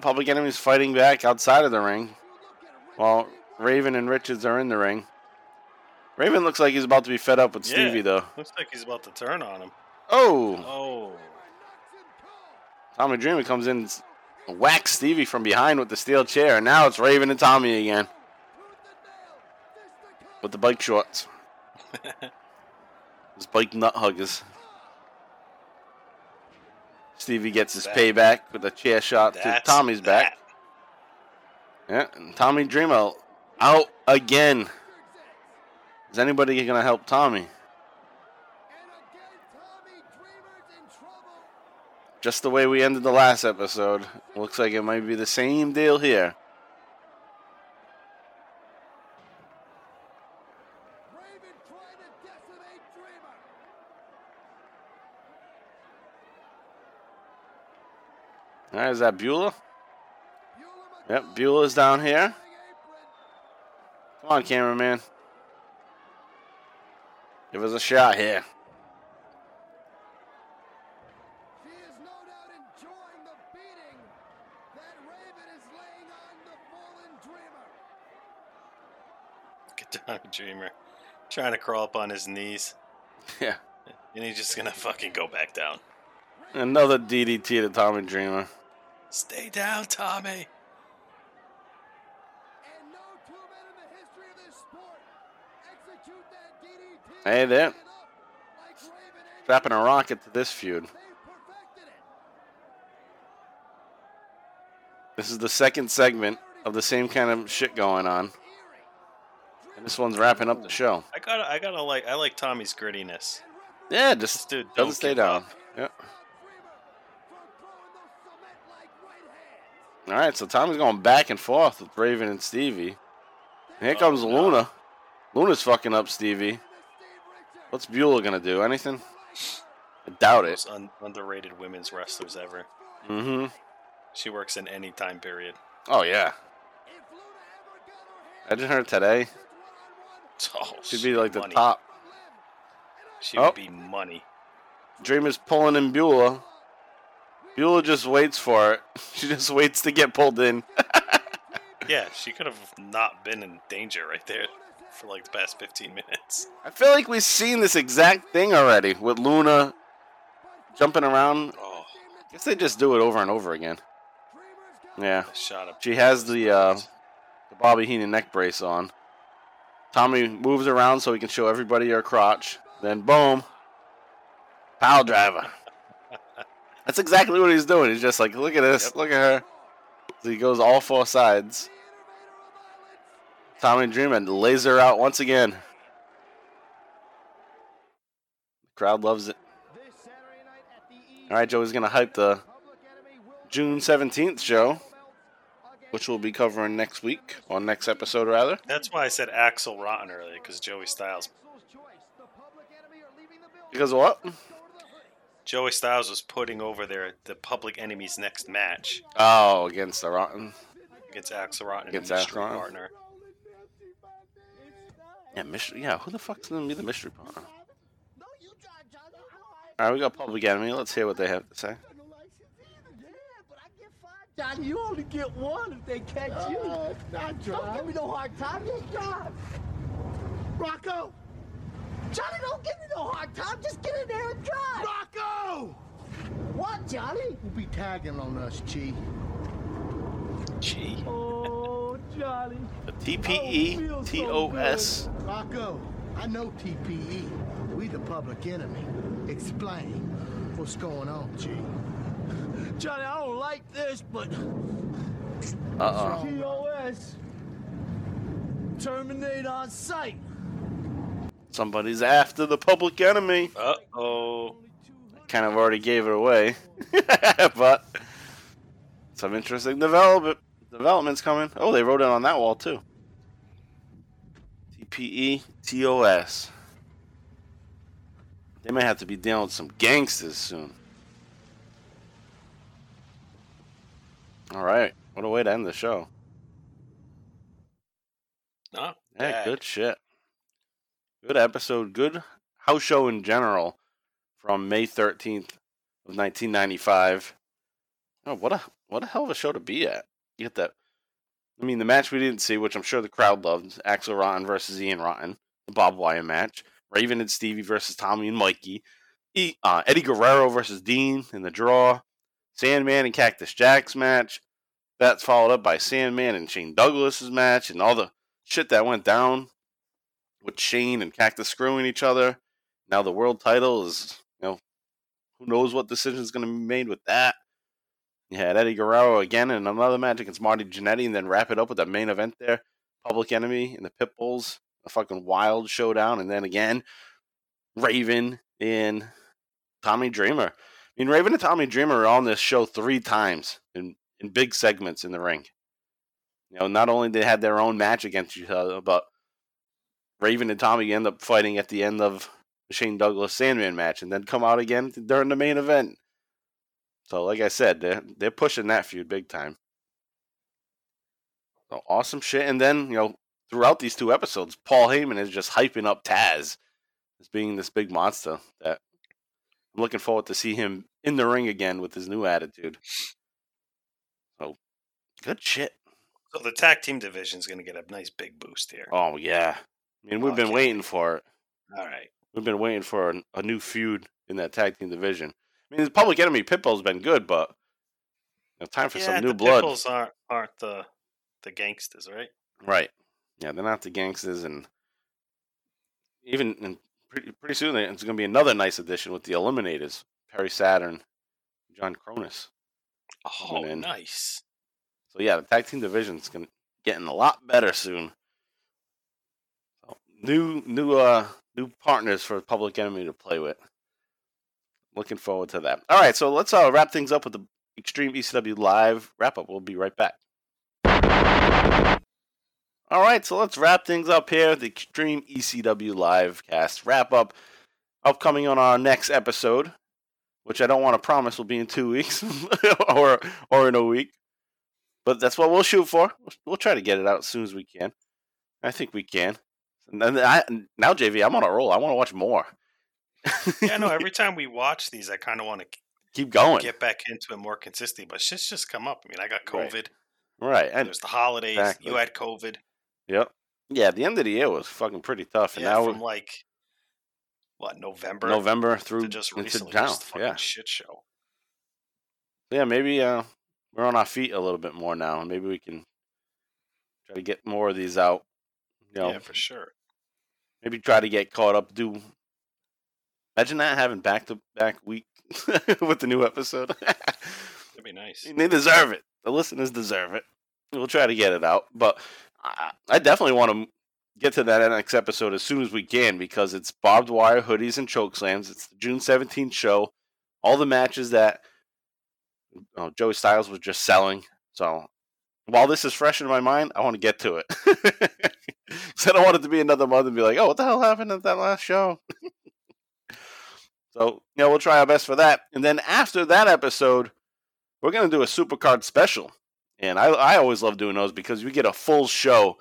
Public Enemy's fighting back outside of the ring, while Raven and Richards are in the ring. Raven looks like he's about to be fed up with Stevie, Yeah. though. Looks like he's about to turn on him. Oh, Oh. Tommy Dreamer comes in, and whacks Stevie from behind with the steel chair, and now it's Raven and Tommy again with the bike shorts. His bike nut huggers. Stevie gets his Back. payback with a chair shot to That's Tommy's back. Yeah, and Tommy Dreamer out again. Is anybody gonna help Tommy? Just the way we ended the last episode. Looks like it might be the same deal here. All right, is that Beulah? Yep, Beulah's down here. Come on, cameraman. Give us a shot here. Get Dreamer. Trying to crawl up on his knees. Yeah. And he's just gonna fucking go back down. Another DDT to Tommy Dreamer. Stay down, Tommy. Hey there. Strapping a rocket to this feud. This is the second segment of the same kind of shit going on. And this one's wrapping up the show. I gotta, I gotta like, I like Tommy's grittiness. Yeah, just dude doesn't don't stay down. up. Yep. All right, so Tommy's going back and forth with Raven and Stevie. And here Oh, comes Luna. Luna's fucking up Stevie. What's Beulah gonna do? Anything? I doubt it. Most un- underrated women's wrestlers ever. Mm-hmm. She works in any time period. Oh yeah. Imagine her today. Oh, She'd be like the money. top. She Oh. would be money. Dreamer's pulling in Beulah. Beulah just waits for it. She just waits to get pulled in. Yeah, she could have not been in danger right there for like the past 15 minutes. I feel like we've seen this exact thing already with Luna jumping around. Oh, guess they just do it over and over again. Yeah. shot up. She has the uh, the Bobby Heenan neck brace on. Tommy moves around so he can show everybody her crotch. Then boom, pile driver. That's exactly what he's doing. He's just like, look at this, look at her. So he goes all four sides. Tommy Dreamer lays her out once again. The crowd loves it. All right, Joey's gonna hype the June seventeenth show, which we'll be covering next week on next episode, rather. That's why I said Axl Rotten earlier because Joey Styles. Because what? Joey Styles was putting over their the Public Enemy's next match Oh, against the Rotten. against Axl Rotten Against and Axl Mystery Rotten? partner. Yeah, mystery. Yeah, who the fuck's gonna be the mystery partner? All right, we got Public Enemy. Let's hear what they have to say. Johnny, you only get one if they catch you. not Don't give me no hard time. Just drive. Rocco! Johnny, don't give me no hard time. Just get in there and drive. Rocco! What, Johnny? Who'll be tagging on us, Chi? Gee. Oh, Johnny. The TPE TOS. Rocco, I know TPE. We the public enemy. Explain. What's going on, G? Johnny, I don't like this, but Uh TOS. Terminate on sight. Somebody's after the public enemy. Uh oh. Kind of already gave it away, but some interesting development developments coming. Oh, they wrote it on that wall too. TPE TOS. They may have to be dealing with some gangsters soon. All right, what a way to end the show. No. Yeah, bad. good shit. Good episode. Good house show in general from May 13th of 1995. Oh, what a what a hell of a show to be at. You get that. I mean, the match we didn't see, which I'm sure the crowd loved, Axl Rotten versus Ian Rotten, the barbed wire match. Raven and Stevie versus Tommy and Mikey. E, uh, Eddie Guerrero versus Dean in the draw. Sandman and Cactus Jack's match. That's followed up by Sandman and Shane Douglas's match and all the shit that went down with Shane and Cactus screwing each other. Now the world title is, you know, who knows what decision is going to be made with that. You had Eddie Guerrero again in another match against Marty Jannetty, and then wrap it up with the main event there. Public Enemy and the Pitbulls, a fucking wild showdown, and then again, Raven and Tommy Dreamer. I mean, Raven and Tommy Dreamer are on this show three times in, in big segments in the ring. You know, not only they had their own match against each other, but Raven and Tommy end up fighting at the end of the Shane Douglas Sandman match, and then come out again during the main event. So, like I said, they're they're pushing that feud big time. So awesome shit. And then you know, throughout these two episodes, Paul Heyman is just hyping up Taz as being this big monster. That I'm looking forward to see him in the ring again with his new attitude. So good shit. So the tag team division is going to get a nice big boost here. Oh yeah. I mean, we've been Okay. waiting for it. All right. We've been waiting for a, a new feud in that tag team division. I mean, the Public Enemy Pitbull's been good, but you know, time for yeah, some new the blood. Pickles aren't aren't the the gangsters, right? Right. Yeah, they're not the gangsters, and even and pretty pretty soon it's going to be another nice addition with the Eliminators, Perry Saturn, John Kronus. Oh, nice. So yeah, the tag team division's going to getting a lot better soon. New new uh new partners for Public Enemy to play with. Looking forward to that. All right, so let's uh, wrap things up with the Extreme ECW Live wrap up. We'll be right back. All right, so let's wrap things up here. The Extreme ECW Live cast wrap up. Upcoming on our next episode, which I don't want to promise will be in two weeks or or in a week, but that's what we'll shoot for. We'll try to get it out as soon as we can. I think we can. And I, now, JV, I'm on a roll. I want to watch more. Yeah, no. Every time we watch these, I kind of want to Keep going. get back into it more consistently, but shit's just come up. I mean, I got COVID. Right. And There's the holidays. Exactly. You had COVID. Yep. Yeah, the end of the year was fucking pretty tough, and Yeah, now from like what November, November through to just recently, just fucking Yeah, shit show. yeah. Maybe uh, we're on our feet a little bit more now, and maybe we can try to get more of these out. You know, Yeah, for sure. Maybe try to get caught up. Do imagine that having back to back week with the new episode. That'd be nice. And they deserve it. The listeners deserve it. We'll try to get it out, but I, I definitely want to get to that next episode as soon as we can because it's barbed wire hoodies and choke slams. It's the June seventeenth show. All the matches that uh, Joey Styles was just selling. So while this is fresh in my mind, I want to get to it. 'Cause I don't want it to be another month and be like, oh, what the hell happened at that last show? so, you know, we'll try our best for that. And then after that episode, we're going to do a supercard special. And I, I always love doing those because we get a full show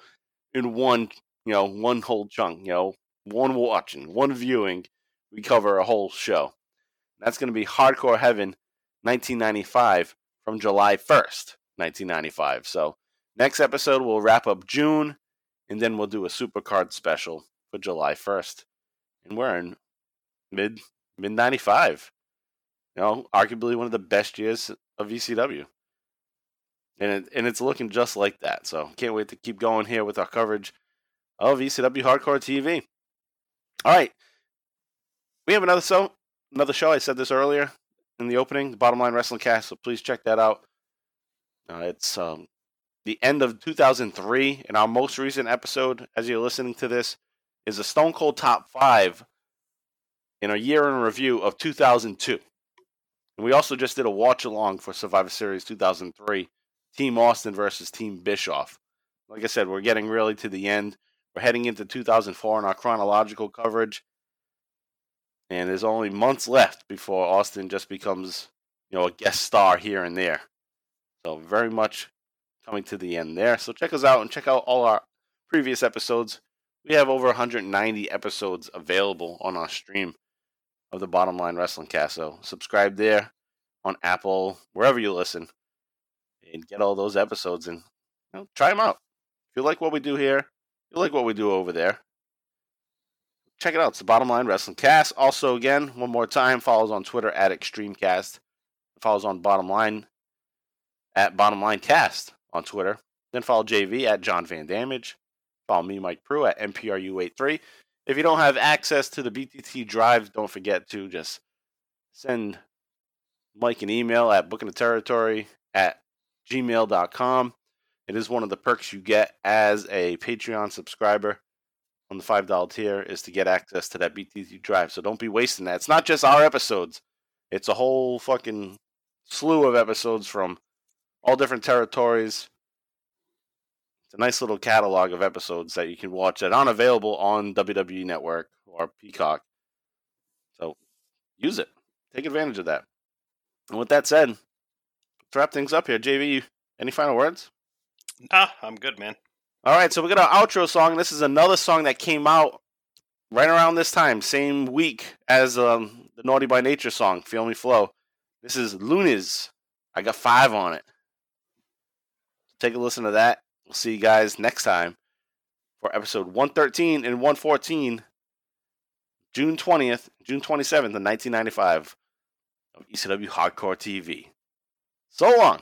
in one, you know, one whole chunk, you know, one watching, one viewing. We cover a whole show. That's going to be Hardcore Heaven 1995 from July 1st, 1995. So next episode, we'll wrap up June and then we'll do a supercard special for July 1st. And we're in mid mid 95. You know, arguably one of the best years of ECW. And it, and it's looking just like that. So can't wait to keep going here with our coverage of ECW Hardcore TV. All right. We have another show, another show. I said this earlier in the opening, the Bottom Line Wrestling Cast. So please check that out. Uh, it's um, the end of 2003, and our most recent episode, as you're listening to this, is a Stone Cold Top 5 in a year in review of 2002. And we also just did a watch along for Survivor Series 2003, Team Austin versus Team Bischoff. Like I said, we're getting really to the end. We're heading into 2004 in our chronological coverage. And there's only months left before Austin just becomes, you know, a guest star here and there. So very much coming to the end there. So check us out and check out all our previous episodes. We have over 190 episodes available on our stream of the Bottom Line Wrestling Cast. So subscribe there on Apple, wherever you listen, and get all those episodes and you know, try them out. If you like what we do here, you like what we do over there. Check it out. It's the Bottom Line Wrestling Cast. Also, again, one more time, follows on Twitter at Extremecast. Follows on Bottom Line at Bottom Line Cast on Twitter. Then follow JV at John Van Damage. Follow me, Mike Pru, at MPRU83. If you don't have access to the BTT Drive, don't forget to just send Mike an email at bookingtheterritory at gmail.com. It is one of the perks you get as a Patreon subscriber on the $5 tier is to get access to that BTT Drive. So don't be wasting that. It's not just our episodes. It's a whole fucking slew of episodes from all different territories. It's a nice little catalog of episodes that you can watch that aren't available on WWE Network or Peacock. So use it. Take advantage of that. And with that said, let's wrap things up here. JV, any final words? Nah, I'm good, man. All right, so we got our outro song. This is another song that came out right around this time, same week as um, the Naughty by Nature song, Feel Me Flow. This is Luniz. I got five on it. Take a listen to that. We'll see you guys next time for episode 113 and 114, June 20th, June 27th of 1995 of ECW Hardcore TV. So long.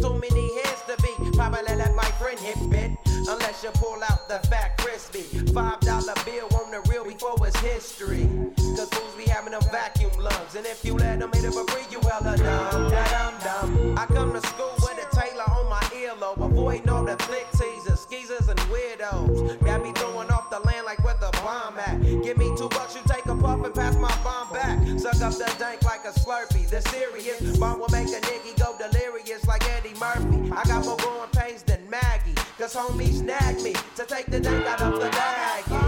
too many heads to be. Probably let my friend hit bit. Unless you pull out the fat crispy. Five dollar bill on the real before it's history. Cause fools be having them vacuum lungs. And if you let them hit it for free, you hella dumb. Da-dum dum. I come to school Cause homie snagged me to take the dank out of the bag.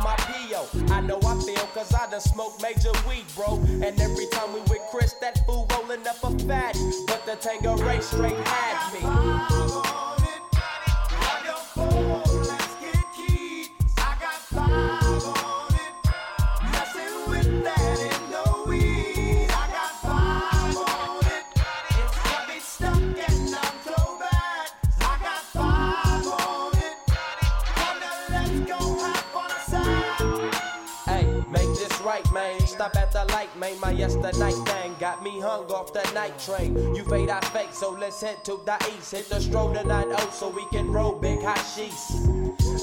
I done smoked major weed, bro. And every time we with Chris, that fool rolling up a fatty. But the Tanqueray straight had me. Man. My yesterday me hung off the night train. You fade, I fake, so let's head to the east. Hit the stroll to 9 so we can roll big hot sheets.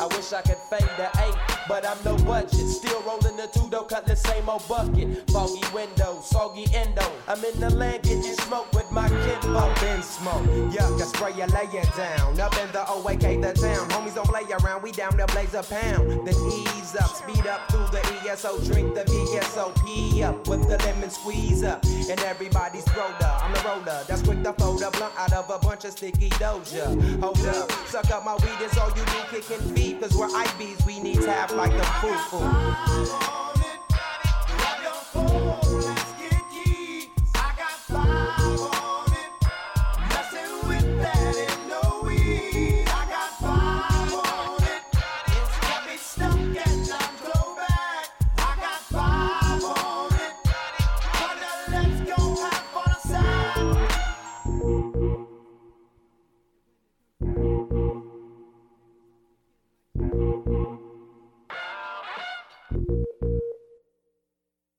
I wish I could fade the eight, but I'm no budget. Still rolling the two though, cut the same old bucket. Foggy window, soggy endo. I'm in the land getting smoke with my kinfolk. In smoke, yuck, I spray you, lay it down. Up in the OAK, the town. Homies don't play around, we down there blaze a pound. Then ease up, speed up through the ESO, drink the VSOP up with the lemon squeeze up. And Everybody's roller, I'm the roller. That's quick to fold a blunt out of a bunch of sticky doja. Hold up, suck up my weed, it's all you need kicking feet. Cause we're IBs, we need to have like the foo-foo.